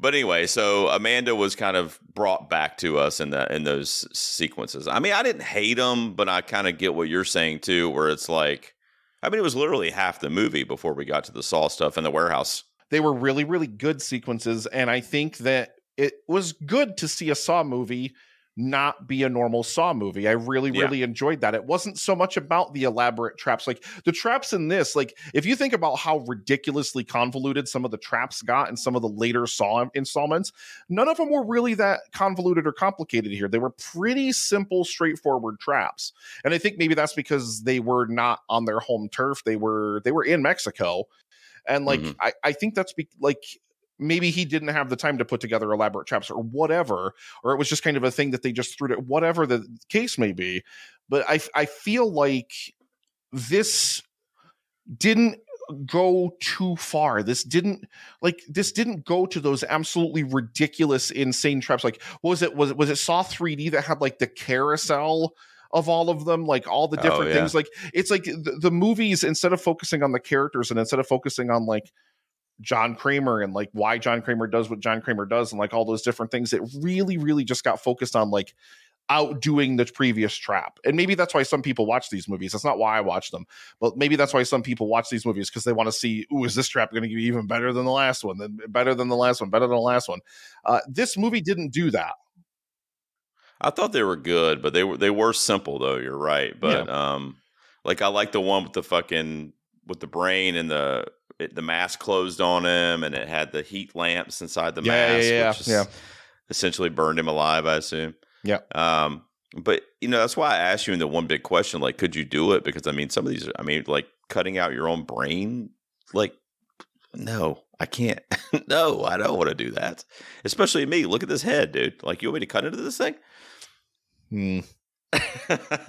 But anyway, so Amanda was kind of brought back to us in that in those sequences. I mean, I didn't hate them, but I kind of get what you're saying too, where it's like, I mean, it was literally half the movie before we got to the Saw stuff in the warehouse. They were really, really good sequences, and I think that it was good to see a Saw movie not be a normal Saw movie. I really, Yeah. really enjoyed that. It wasn't so much about the elaborate traps. Like the traps in this, like if you think about how ridiculously convoluted some of the traps got in some of the later Saw installments, none of them were really that convoluted or complicated here. They were pretty simple, straightforward traps. And I think maybe that's because they were not on their home turf. They were they were in Mexico. And like Mhm. I, I think that's be, like maybe he didn't have the time to put together elaborate traps or whatever, or it was just kind of a thing that they just threw to whatever the case may be. But I I feel like this didn't go too far. This didn't like this didn't go to those absolutely ridiculous, insane traps. Like what was it? Was it was it Saw 3D that had like the carousel of all of them, like all the Oh, different yeah. things? Like it's like the, the movies instead of focusing on the characters and instead of focusing on like John Kramer and like why John Kramer does what John Kramer does and like all those different things, it really, really just got focused on like outdoing the previous trap. And maybe that's why some people watch these movies. That's not why I watch them, but maybe that's why some people watch these movies because they want to see, ooh, is this trap going to be even better than the last one? Then better than the last one, better than the last one. Uh, this movie didn't do that. I thought they were good, but they were they were simple though. You're right, but um, like I like the one with the fucking with the brain and the it, the mask closed on him, and it had the heat lamps inside the Yeah, mask, yeah, which yeah. essentially burned him alive. I assume. Yeah. Um, but you know that's why I asked you in the one big question, like, could you do it? Because I mean, some of these, I mean, like cutting out your own brain, like, no, I can't. *laughs* no, I don't want to do that. Especially me. Look at this head, dude. Like, you want me to cut into this thing? Hmm.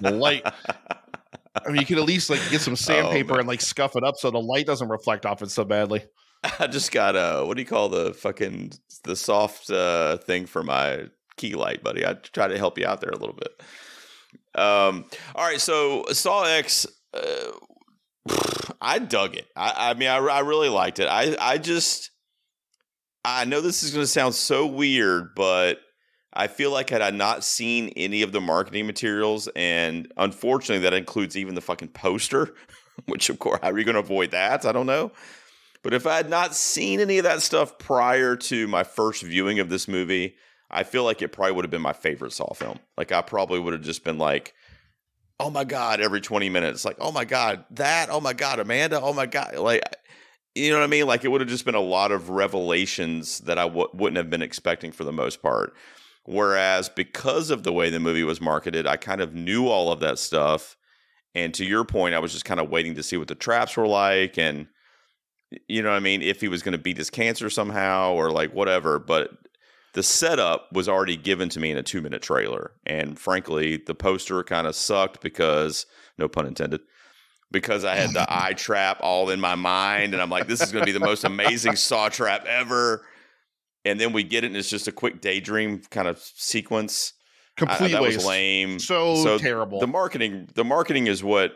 *laughs* Light. I mean, you could at least like get some *laughs* sandpaper Oh, and like scuff it up so the light doesn't reflect off it so badly. I just got a what do you call the fucking the soft uh, thing for my key light, buddy. I try to help you out there a little bit. Um, all right, so Saw X, uh, *sighs* I dug it. I, I mean, I, I really liked it. I I just I know this is going to sound so weird, but I feel like had I not seen any of the marketing materials, and unfortunately, that includes even the fucking poster, *laughs* which of course, how are you going to avoid that? I don't know. But if I had not seen any of that stuff prior to my first viewing of this movie, I feel like it probably would have been my favorite Saw film. Like I probably would have just been like, "Oh my god!" Every twenty minutes, like, "Oh my god, that! Oh my god, Amanda! Oh my god!" Like, you know what I mean? Like it would have just been a lot of revelations that I w- wouldn't have been expecting for the most part. Whereas because of the way the movie was marketed, I kind of knew all of that stuff. And to your point, I was just kind of waiting to see what the traps were like and you know what I mean, if he was going to beat his cancer somehow or like whatever, but the setup was already given to me in a 2-minute trailer. And frankly, the poster kind of sucked because no pun intended. Because I had the *laughs* eye trap all in my mind, and I'm like, this is going to be the most amazing saw trap ever. And then we get it, and it's just a quick daydream kind of sequence. I- Complete that was lame. So, so terrible. The marketing, the marketing is what,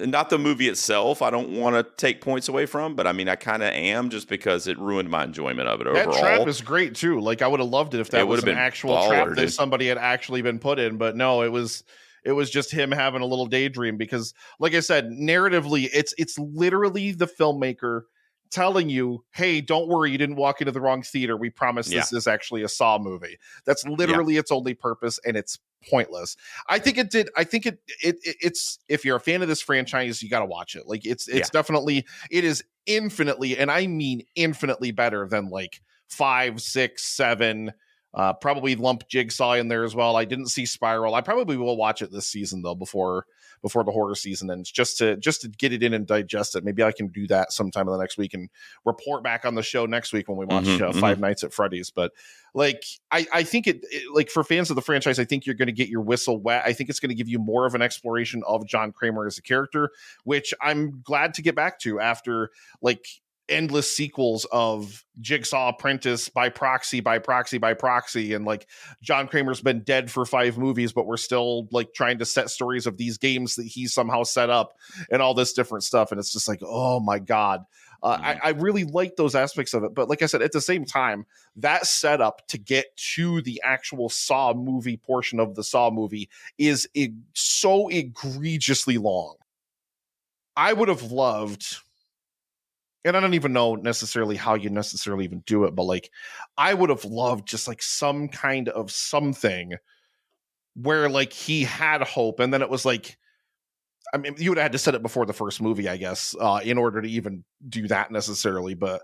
not the movie itself. I don't want to take points away from, but I mean, I kind of am just because it ruined my enjoyment of it that overall. trap is great too. Like I would have loved it if that would was an actual baller, trap that dude. somebody had actually been put in, but no, it was it was just him having a little daydream because like I said, narratively it's it's literally the filmmaker telling you, "Hey, don't worry, you didn't walk into the wrong theater. We promise this is actually a Saw movie." That's literally its only purpose and it's pointless. I think it did I think it, it it- it's if you're a fan of this franchise, you got to watch it. Like it's it's Yeah. definitely it is infinitely and I mean infinitely better than like 5, 6, 7 Uh, probably lump Jigsaw in there as well. I didn't see Spiral. I probably will watch it this season though before before the horror season ends, just to just to get it in and digest it. Maybe I can do that sometime in the next week and report back on the show next week when we watch Mhm, uh, Five Nights at Freddy's. But like, I I think it, it like for fans of the franchise, I think you're going to get your whistle wet. I think it's going to give you more of an exploration of John Kramer as a character, which I'm glad to get back to after like endless sequels of Jigsaw Apprentice by proxy, by proxy, by proxy. And like John Kramer's been dead for five movies, but we're still like trying to set stories of these games that he somehow set up and all this different stuff. And it's just like, oh my God. Uh, I, I really like those aspects of it. But like I said, at the same time, that setup to get to the actual Saw movie portion of the Saw movie is so egregiously long. I would have loved and I don't even know necessarily how you necessarily even do it, but like I would have loved just like some kind of something where like he had hope, and then it was like, I mean, you would have had to set it before the first movie, I guess, uh, in order to even do that necessarily, but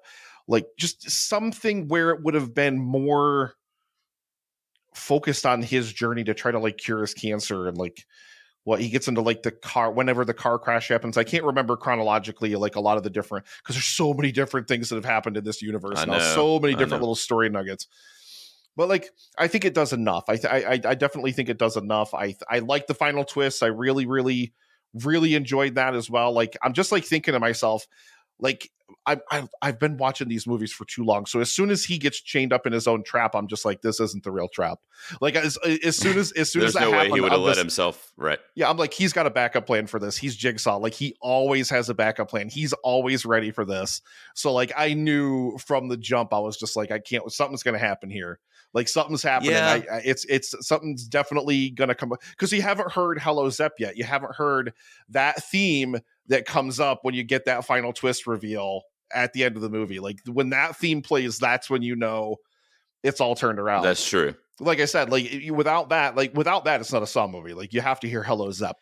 like just something where it would have been more focused on his journey to try to like cure his cancer and like what he gets into like the car whenever the car crash happens. I can't remember chronologically like a lot of the different because there's so many different things that have happened in this universe I now. know, So many different little story nuggets. But like, I think it does enough. I, th- I, I I definitely think it does enough. I, I like the final twist. I really, really, really enjoyed that as well. Like, I'm just like thinking to myself, like, I, I I've been watching these movies for too long. So as soon as he gets chained up in his own trap, I'm just like, this isn't the real trap. Like as as soon as as soon as that no way happened, he would have let himself right. yeah, I'm like, he's got a backup plan for this. He's jigsaw. Like he always has a backup plan. He's always ready for this. So like I knew from the jump, I was just like, I can't. Something's gonna happen here. Like something's happening. Yeah. I, I, it's it's something's definitely gonna come because you haven't heard Hello Zepp yet. You haven't heard that theme that comes up when you get that final twist reveal at the end of the movie. Like when that theme plays, that's when you know it's all turned around That's true. like I said, like without that, like without that, it's not a Saw movie. Like you have to hear "Hello Zepp."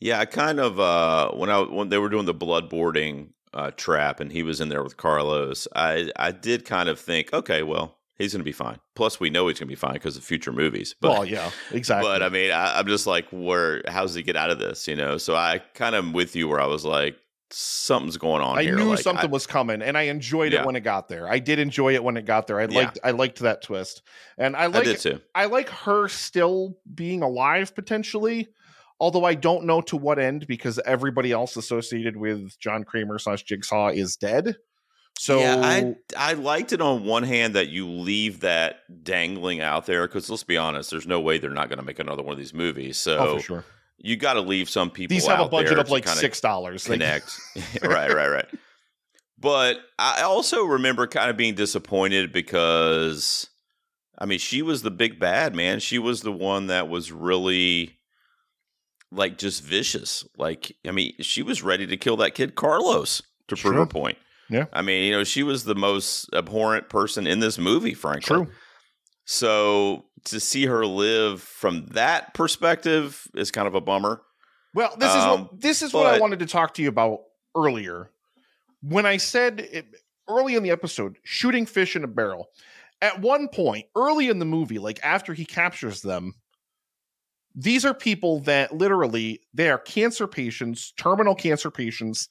Yeah, I kind of uh when I when they were doing the blood boarding uh trap and he was in there with Carlos, I I did kind of think, okay, well, he's going to be fine. Plus we know he's going to be fine because of future movies. But well, yeah, exactly. but I mean, I, I'm just like, where? How's he get out of this? You know. So I kind of with you where I was like, something's going on I here. knew Like, something I- was coming, and I enjoyed Yeah. it when it got there. I did enjoy it when it got there. I Yeah. liked I liked that twist, and I I like did too. I like her still being alive potentially. Although I don't know to what end because everybody else associated with John Kramer slash Jigsaw is dead. So yeah, I I liked it on one hand that you leave that dangling out there because let's be honest, there's no way they're not going to make another one of these movies. So oh, for sure. you got to leave some people. These have a budget of like six dollars. Connect, *laughs* *laughs* right, right, right. But I also remember kind of being disappointed because, I mean, she was the big bad man. She was the one that was really like just vicious. Like, I mean, she was ready to kill that kid Carlos to prove Sure. her point. Yeah. I mean, you know, she was the most abhorrent person in this movie, frankly. True. So to see her live from that perspective is kind of a bummer. Well, this is Um, what this is what I wanted to talk to you about earlier. When I said it, early in the episode, shooting fish in a barrel. At one point, early in the movie, like after he captures them, these are people that literally they are cancer patients, terminal cancer patients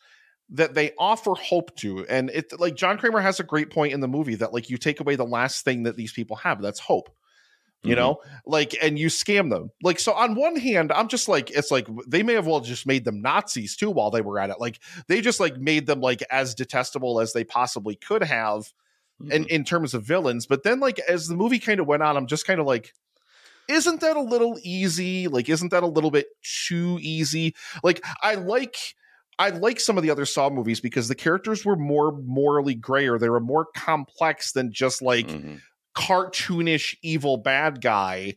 that they offer hope to. And it like John Kramer has a great point in the movie that like you take away the last thing that these people have, that's hope. You Mhm. know, like, and you scam them. Like, so on one hand, I'm just like, it's like they may have well just made them Nazis too while they were at it. Like, they just like made them like as detestable as they possibly could have in, Mhm. in terms of villains. But then, like, as the movie kind of went on, I'm just kind of like, isn't that a little easy? Like, isn't that a little bit too easy? Like, I like. I like some of the other Saw movies because the characters were more morally gray or they were more complex than just like Mhm. cartoonish evil bad guy.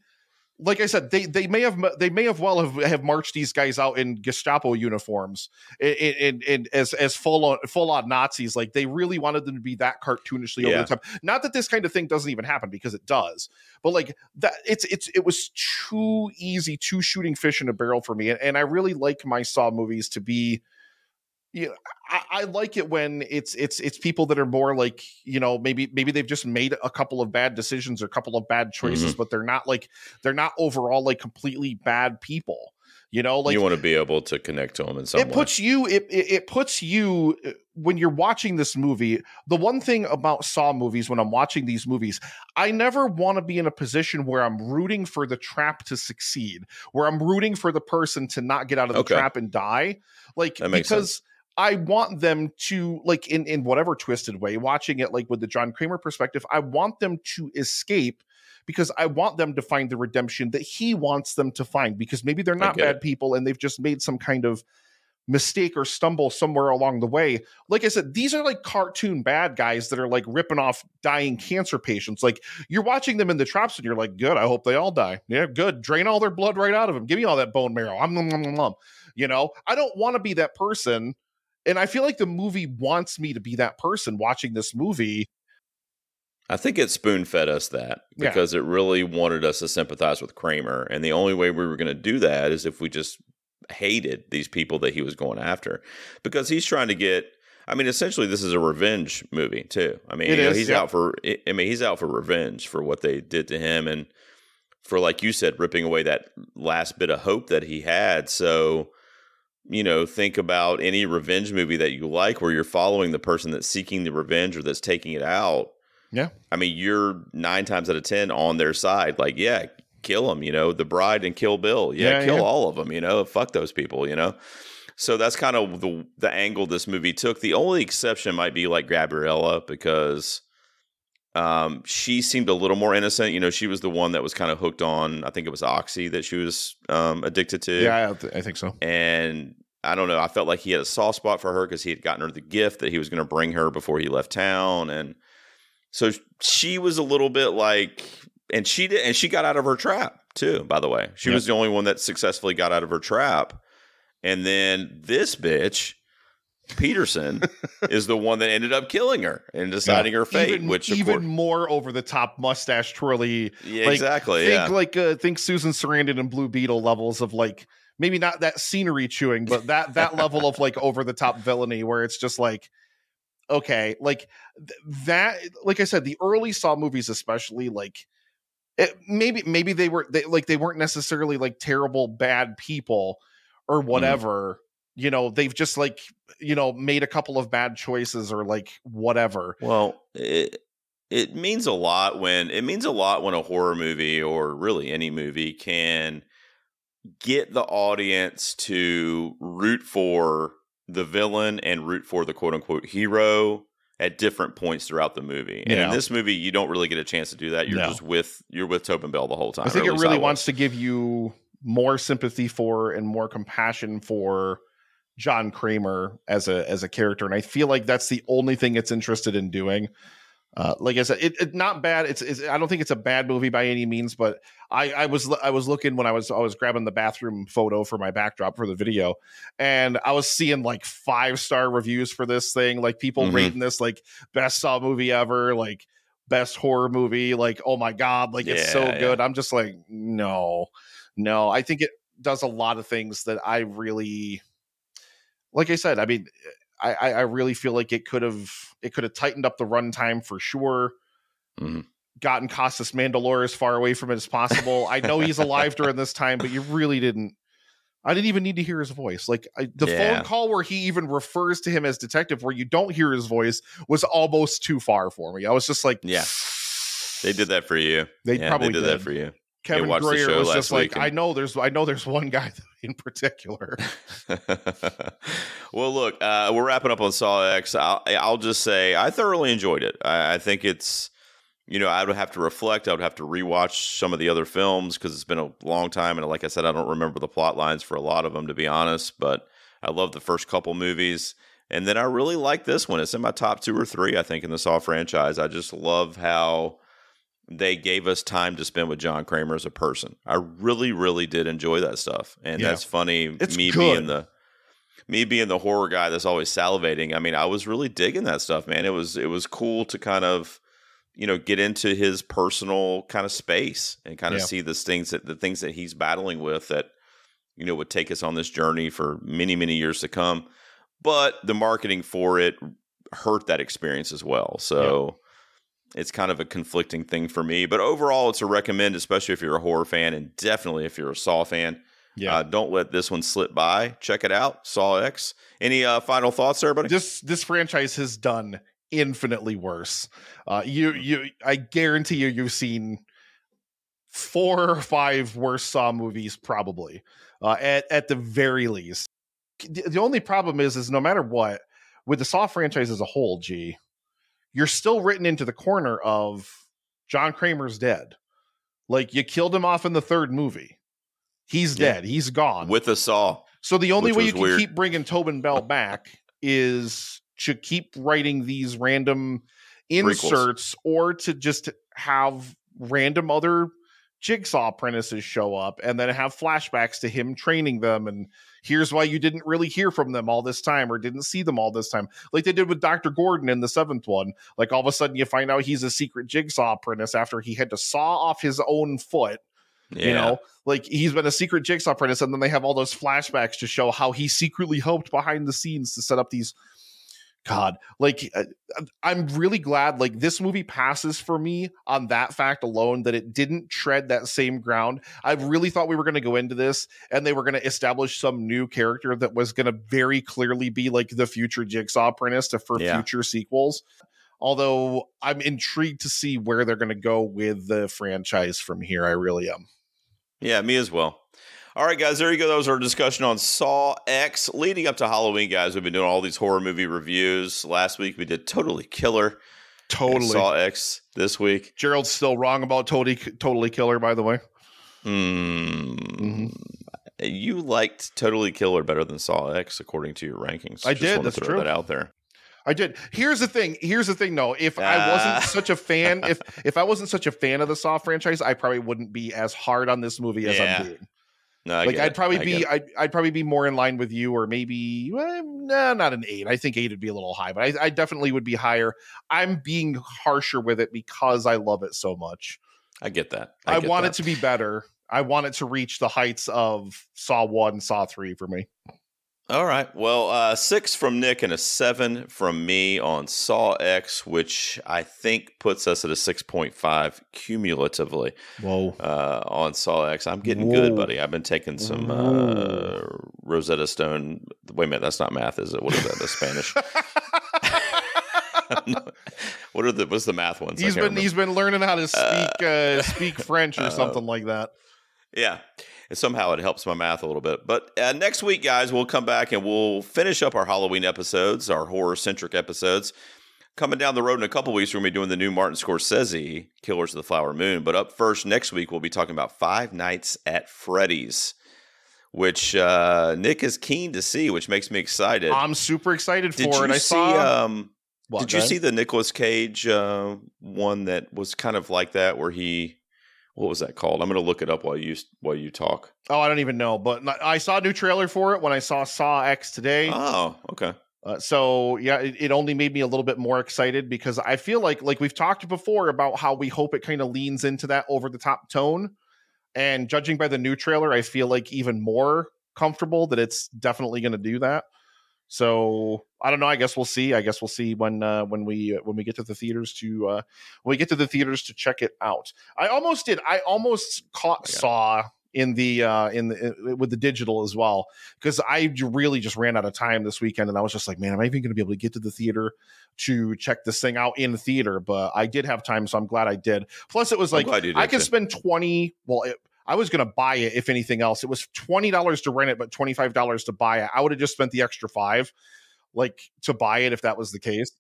Like I said, they they may have they may have well have, have marched these guys out in Gestapo uniforms and and as as full on full on Nazis. Like they really wanted them to be that cartoonishly over the top. Not that this kind of thing doesn't even happen because it does, but like that it's it's it was too easy, too shooting fish in a barrel for me. And, and I really like my Saw movies to be you know, I, I like it when it's it's it's people that are more like you know maybe maybe they've just made a couple of bad decisions or a couple of bad choices, Mm-hmm. but they're not like they're not overall like completely bad people. You know, like you want to be able to connect to them in some it way. puts you it, it it puts you uh, when you're watching this movie the one thing about saw movies when i'm watching these movies i never want to be in a position where i'm rooting for the trap to succeed where i'm rooting for the person to not get out of the Okay. trap and die like That makes because I want them to like in in whatever twisted way watching it like with the John Kramer perspective I want them to escape because I want them to find the redemption that he wants them to find because maybe they're not bad it. people and they've just made some kind of mistake or stumble somewhere along the way. Like I said, these are like cartoon bad guys that are like ripping off dying cancer patients. Like you're watching them in the traps and you're like, good, I hope they all die. Yeah, good. Drain all their blood right out of them. Give me all that bone marrow. I'm you know, I don't want to be that person. And I feel like the movie wants me to be that person watching this movie. I think it spoon fed us that Yeah. because it really wanted us to sympathize with Kramer. And the only way we were going to do that is if we just hated these people that he was going after because he's trying to get. I mean, essentially, this is a revenge movie too. I mean, you know, is, he's yep. out for. I mean, he's out for revenge for what they did to him and for, like you said, ripping away that last bit of hope that he had. So, you know, think about any revenge movie that you like where you're following the person that's seeking the revenge or that's taking it out. Yeah. I mean, you're nine times out of 10 on their side. Like, yeah, kill them, you know, the bride and kill Bill. Yeah, Yeah, kill yeah. all of them, you know, fuck those people, you know? So that's kind of the the angle this movie took. The only exception might be like Gabriella because um, she seemed a little more innocent. You know, she was the one that was kind of hooked on. I think it was oxy that she was um, addicted to. Yeah, I, th- I think so. And I don't know. I felt like he had a soft spot for her because he had gotten her the gift that he was going to bring her before he left town, and so she was a little bit like, and she did, and she got out of her trap too. By the way, she Yep. was the only one that successfully got out of her trap, and then this bitch. Pederson is the one that ended up killing her and deciding her fate, even, which even course, more over the top mustache twirly. yeah, like, exactly, think yeah, like uh, think Susan Sarandon and Blue Beetle levels of like maybe not that scenery chewing, but that that *laughs* level of like over the top villainy where it's just like okay, like th- that. Like I said, the early Saw movies, especially like. It, maybe maybe they were they, like they weren't necessarily like terrible bad people or Mm-hmm. whatever you know they've just like you know made a couple of bad choices or like whatever Well, it it means a lot when it means a lot when a horror movie or really any movie can get the audience to root for the villain and root for the quote unquote hero at different points throughout the movie. And Yeah. in this movie, you don't really get a chance to do that. You're No. just with you're with Tobin Bell the whole time. I think it really wants to give you more sympathy for and more compassion for John Kramer as a as a character, and I feel like that's the only thing it's interested in doing. Uh, like I said, it's it not bad. It's, it's I don't think it's a bad movie by any means, but I I was I was looking when I was I was grabbing the bathroom photo for my backdrop for the video, and I was seeing like five star reviews for this thing, like people Mhm. rating this like best Saw movie ever, like best horror movie, like oh my god, like it's so Yeah, yeah. good. I'm just like no, no. I think it does a lot of things that I really, like I said. I mean, I I, really feel like it could have it could have tightened up the runtime for sure. Mhm. Gotten Costas Mandylor as far away from it as possible. I know he's alive during this time, but you really didn't. I didn't even need to hear his voice. Like I, the Yeah. phone call where he even refers to him as detective, where you don't hear his voice, was almost too far for me. I was just like, Yeah. They did that for you. They yeah, probably they did, did. that for you. Kevin Greutert was just like, and- I know there's, I know there's one guy in particular. *laughs* well, look, uh, we're wrapping up on Saw X. I'll, I'll just say I thoroughly enjoyed it. I, I think it's, you know, I would have to reflect. I would have to rewatch some of the other films because it's been a long time, and like I said, I don't remember the plot lines for a lot of them, to be honest. But I love the first couple movies, and then I really like this one. It's in my top two or three, I think, in the Saw franchise. I just love how they gave us time to spend with John Kramer as a person. I really, really did enjoy that stuff, and Yeah. that's funny. It's me good. being the me being the horror guy that's always salivating. I mean, I was really digging that stuff, man. It was it was cool to kind of you know get into his personal kind of space and kind of Yeah. see the things that the things that he's battling with that you know would take us on this journey for many many years to come. but the marketing for it hurt that experience as well. So it's kind of a conflicting thing for me. But overall, it's a recommend, especially if you're a horror fan, and definitely if you're a Saw fan. Yeah. Uh, don't let this one slip by. Check it out, Saw X. Any uh, final thoughts, everybody? this this franchise has done infinitely worse. Uh, you you I guarantee you you've seen four or five worse Saw movies probably uh, at at the very least. The, the only problem is is no matter what with the Saw franchise as a whole, G, you're still written into the corner of John Kramer's dead. Like you killed him off in the third movie. He's Yeah. dead. He's gone. With a Saw. So the only way you can weird. keep bringing Tobin Bell *laughs* back is to keep writing these random inserts or to just have random other jigsaw apprentices show up and then have flashbacks to him training them and here's why you didn't really hear from them all this time or didn't see them all this time like they did with dr gordon in the seventh one like all of a sudden you find out he's a secret jigsaw apprentice after he had to saw off his own foot Yeah. you know like he's been a secret jigsaw apprentice and then they have all those flashbacks to show how he secretly helped behind the scenes to set up these god like uh, i'm really glad like this movie passes for me on that fact alone that it didn't tread that same ground i really thought we were going to go into this and they were going to establish some new character that was going to very clearly be like the future jigsaw apprentice to, for Yeah. future sequels although i'm intrigued to see where they're going to go with the franchise from here i really am Yeah, me as well. All right, guys, there you go. That was our discussion on Saw X. Leading up to Halloween, guys, we've been doing all these horror movie reviews. Last week we did Totally Killer. Totally. Saw X this week. Gerald's still wrong about totally totally killer, by the way. Hmm. Mhm. You liked Totally Killer better than Saw X, according to your rankings. I Just did, that's throw true. That out there. I did. Here's the thing. Here's the thing, though. If I wasn't Ah. such a fan, if *laughs* if I wasn't such a fan of the Saw franchise, I probably wouldn't be as hard on this movie as Yeah, I'm being. No, I like I'd probably I be. I'd, I'd probably be more in line with you, or maybe, well, nah, not an eight. I think eight would be a little high, but I, I definitely would be higher. I'm being harsher with it because I love it so much. I get that. I, get want that. it to be better. I want it to reach the heights of Saw one, Saw three for me. All right. Well, uh, six from Nick and a seven from me on Saw X, which I think puts us at a 6.5 cumulatively Whoa. uh, on Saw X. I'm getting good, buddy. I've been taking some uh, Rosetta Stone. Wait a minute. That's not math, is it? What is that? That's Spanish. *laughs* *laughs* what are the what's the math ones? He's been remember. he's been learning how to speak uh, speak French or uh, *laughs* something like that. Yeah. And somehow it helps my math a little bit. But uh, next week, guys, we'll come back and we'll finish up our Halloween episodes, our horror centric episodes. Coming down the road in a couple weeks, we're going to be doing the new Martin Scorsese, Killers of the Flower Moon. But up first, next week, we'll be talking about Five Nights at Freddy's, which uh, Nick is keen to see, which makes me excited. I'm super excited Did for it. I see? saw. um, What, did you see the Nicolas Cage uh, one that was kind of like that, where he, what was that called? I'm going to look it up while you while you talk. Oh, I don't even know, but I saw a new trailer for it when I saw Saw X today. Oh, okay. Uh, so yeah, it, it only made me a little bit more excited because I feel like like we've talked before about how we hope it kind of leans into that over the top tone, and judging by the new trailer, I feel like even more comfortable that it's definitely going to do that. So I don't know. I guess we'll see. I guess we'll see when uh, when we when we get to the theaters to uh, when we get to the theaters to check it out. I almost did. I almost caught. Saw in the uh in the with the digital as well because I really just ran out of time this weekend, and I was just like, man, am I even going to be able to get to the theater to check this thing out in the theater? But I did have time, so I'm glad I did. Plus, it was like glad you did, I could too. spend twenty. Well, it, I was going to buy it if anything else. It was twenty dollars to rent it, but twenty five dollars to buy it. I would have just spent the extra five, like to buy it if that was the case.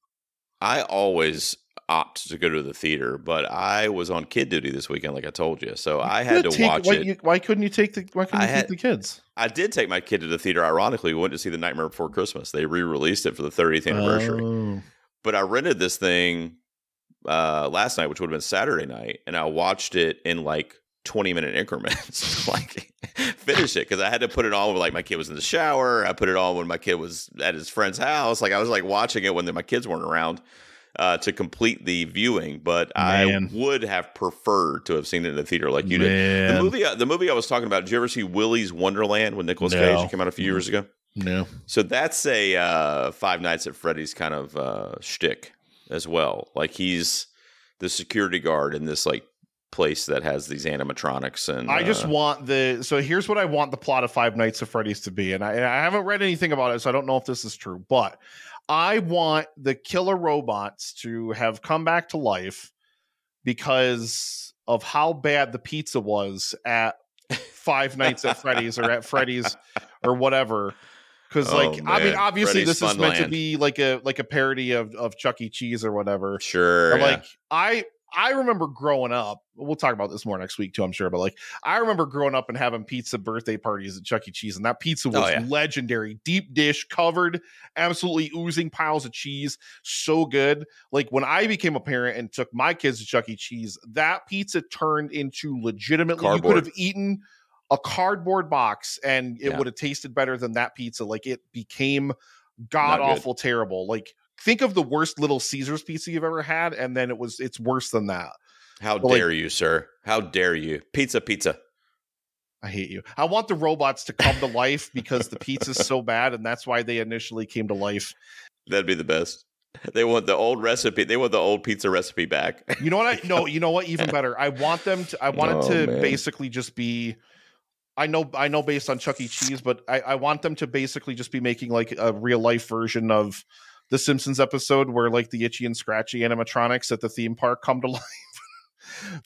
I always opt to go to the theater, but I was on kid duty this weekend, like I told you, so I had to Take- watch why, it. you- why couldn't you take the? Why couldn't I you had- take the kids? I did take my kid to the theater. Ironically, we went to see The Nightmare Before Christmas. They re-released it for the 30th anniversary. Oh. But I rented this thing uh, last night, which would have been Saturday night, and I watched it in like 20 minute increments. *laughs* like finish it because I had to put it on when like my kid was in the shower. I put it on when my kid was at his friend's house. Like I was like watching it when my kids weren't around. Uh, to complete the viewing, but Man. I would have preferred to have seen it in the theater like you did. The movie, the movie I was talking about. Did you ever see Willy's Wonderland with Nicolas No. Cage? It came out a few years ago. No. So that's a uh, Five Nights at Freddy's kind of uh, shtick as well. Like he's the security guard in this like place that has these animatronics and I just uh, want the so here's what I want the plot of Five Nights at Freddy's to be, and I, and I haven't read anything about it, so I don't know if this is true, but I want the killer robots to have come back to life because of how bad the pizza was at Five Nights at Freddy's or at Freddy's or whatever. Because Oh, like I mean, obviously Freddy's this is meant to be like a like a parody of of Chuck E. Cheese or whatever. sure. Yeah. like I I remember growing up. We'll talk about this more next week too, I'm sure. But like I remember growing up and having pizza birthday parties at Chuck E. Cheese, and that pizza was Oh, yeah. legendary. Deep dish, covered, absolutely oozing piles of cheese, so good. Like when I became a parent and took my kids to Chuck E. Cheese, that pizza turned into legitimately. You could have eaten a cardboard box and it Yeah. would have tasted better than that pizza. Like it became god awful terrible. Like think of the worst little Caesars pizza you've ever had, and then it was it's worse than that. How but, like- dare you, sir? How dare you? Pizza, pizza. I hate you. I want the robots to come to life because the pizza's so bad, and that's why they initially came to life. That'd be the best. They want the old recipe. They want the old pizza recipe back. You know what? I no. *laughs* You know what? Even better. I want them to. I want Oh, it to man. basically just be. I know. I know. Based on Chuck E. Cheese, but I, I want them to basically just be making like a real life version of the Simpsons episode where like the itchy and scratchy animatronics at the theme park come to *laughs* life.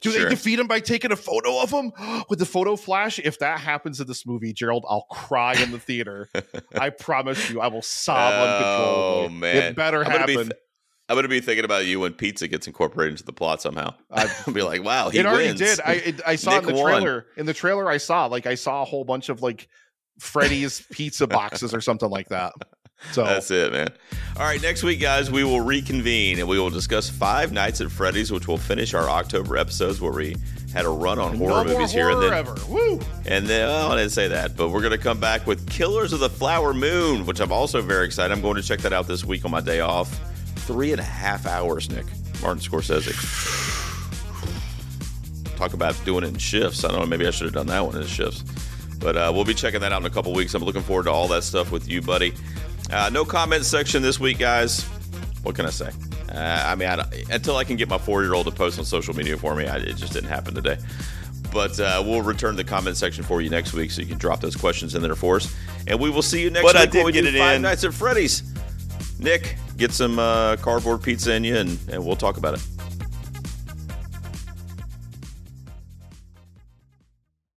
Do Sure. they defeat him by taking a photo of him *gasps* with the photo flash? If that happens in this movie, Gerald, I'll cry in the theater. I *laughs* promise you, I will sob uncontrollably. Oh, man. it better I'm gonna happen. th- I'm gonna be thinking about you when pizza gets incorporated into the plot somehow. *laughs* I'll be like, wow, he it already wins. did. I it, I saw in the won. trailer. In the trailer, I saw like I saw a whole bunch of like Freddy's pizza boxes or something like that. So That's it, man. All right, next week, guys, we will reconvene and we will discuss Five Nights at Freddy's, which will finish our October episodes where we had a run on horror no movies here and then. ever. Woo! And then, well, I didn't say that, but we're going to come back with Killers of the Flower Moon, which I'm also very excited. I'm going to check that out this week on my day off. Three and a half hours, Nick. Martin Scorsese. Talk about doing it in shifts. I don't know. Maybe I should have done that one in shifts. But uh, we'll be checking that out in a couple weeks. I'm looking forward to all that stuff with you, buddy. Uh, no comment section this week, guys. What can I say? Uh, I mean, I, until I can get my four year old to post on social media for me, I, it just didn't happen today. But uh, we'll return the comment section for you next week, so you can drop those questions in there for us. And we will see you next But I week when did we get do it Five in. Nights at Freddy's. Nick, get some uh, cardboard pizza in you, and, and we'll talk about it.